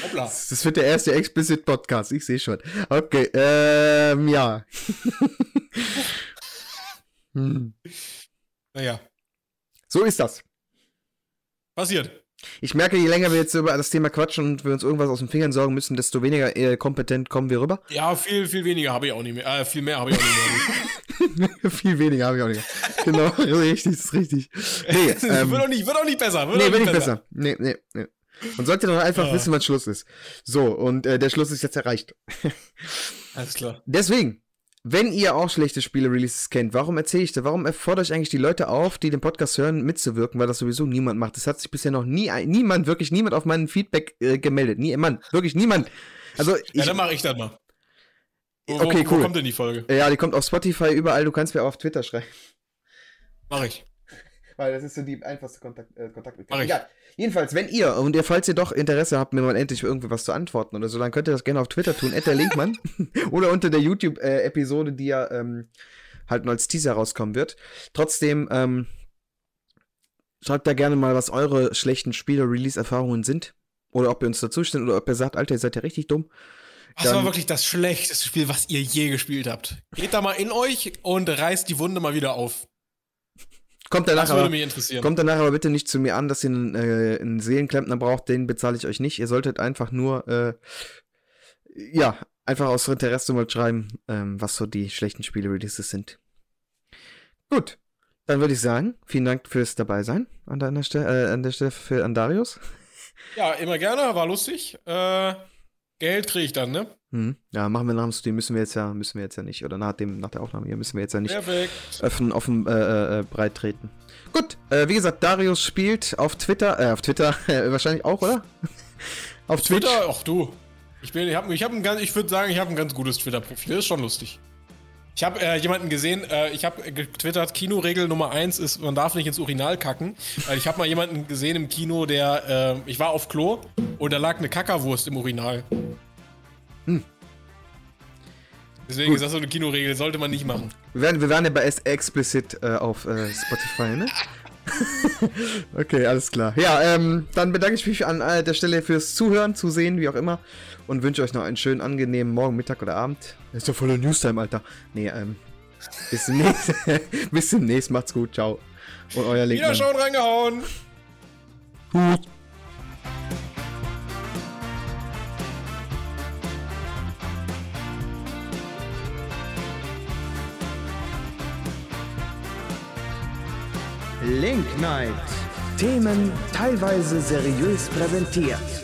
Hoppla. Das wird der erste Explicit Podcast, ich sehe schon. Okay, ähm, ja. hm. Naja. So ist das. Passiert. Ich merke, je länger wir jetzt über das Thema quatschen und wir uns irgendwas aus den Fingern sorgen müssen, desto weniger äh, kompetent kommen wir rüber. Ja, viel, viel weniger habe ich auch nicht mehr. Äh, viel mehr habe ich auch nicht mehr. viel weniger habe ich auch nicht mehr. Genau, richtig, das ist richtig. Nee, ähm, wird, auch nicht, wird auch nicht besser. Wird nee, wird nicht besser. besser. Nee, nee, nee. Man sollte doch einfach ja. wissen, wann Schluss ist. So, und äh, der Schluss ist jetzt erreicht. Alles klar. Deswegen, wenn ihr auch schlechte Spiele-Releases kennt, warum erzähle ich da? Warum erfordere ich eigentlich die Leute auf, die den Podcast hören, mitzuwirken, weil das sowieso niemand macht? Das hat sich bisher noch nie, niemand, wirklich niemand auf meinen Feedback äh, gemeldet. Niemand, wirklich niemand. Also, ich, ja, dann mache ich das mal. Wo, okay, wo, cool. Wo kommt denn die Folge? Ja, die kommt auf Spotify, überall. Du kannst mir auch auf Twitter schreiben. Mach ich. Weil das ist so die einfachste Kontakt, äh, Kontaktmöglichkeit. Ja, jedenfalls, wenn ihr und ihr, falls ihr doch Interesse habt, mir mal endlich irgendwie was zu antworten oder so, dann könnt ihr das gerne auf Twitter tun, der Linkmann. oder unter der YouTube-Episode, äh, die ja ähm, halt nur als Teaser rauskommen wird. Trotzdem, ähm, schreibt da gerne mal, was eure schlechten Spiele-Release-Erfahrungen sind. Oder ob ihr uns dazu stimmt oder ob ihr sagt, Alter, ihr seid ja richtig dumm. Das war wirklich das schlechteste Spiel, was ihr je gespielt habt. Geht da mal in euch und reißt die Wunde mal wieder auf. Kommt danach, Das würde aber, mich interessieren. kommt danach aber bitte nicht zu mir an, dass ihr einen, äh, einen Seelenklempner braucht, den bezahle ich euch nicht. Ihr solltet einfach nur, äh, ja, einfach aus Interesse mal schreiben, ähm, was so die schlechten Spiele-Releases sind. Gut, dann würde ich sagen, vielen Dank fürs Dabeisein an der Stelle, äh, an der Stelle für an Darius. Ja, immer gerne, war lustig. Äh, Geld kriege ich dann, ne? Hm. Ja, machen wir nach dem Stream, müssen wir jetzt ja, müssen wir jetzt ja nicht. Oder nach dem, nach der Aufnahme hier müssen wir jetzt ja nicht Perfekt. offen, offen äh, äh, breit treten. Gut, äh, wie gesagt, Darius spielt auf Twitter, äh, auf Twitter äh, wahrscheinlich auch, oder? auf Twitch. Twitter, ach du. Ich bin, ich ich habe ein ganz, ich würde sagen, ich habe ein ganz gutes Twitter-Profil. Ist schon lustig. Ich habe äh, jemanden gesehen, äh, ich habe getwittert, Kinoregel Nummer eins ist, man darf nicht ins Urinal kacken. Weil ich habe mal jemanden gesehen im Kino, der, äh, ich war auf Klo und da lag eine Kackerwurst im Urinal. Deswegen Gut. ist das so eine Kinoregel, sollte man nicht machen. Wir waren, wir waren ja bei S Explicit äh, auf äh, Spotify, ne? okay, alles klar. Ja, ähm, dann bedanke ich mich an äh, der Stelle fürs Zuhören, Zusehen, wie auch immer. Und wünsche euch noch einen schönen, angenehmen Morgen, Mittag oder Abend. Ist doch voller Newstime, Alter. Nee, ähm, bis demnächst. bis demnächst, macht's gut, ciao. Und euer Link. Wiederschauen reingehauen! Gut. Link Night. Themen teilweise seriös präsentiert.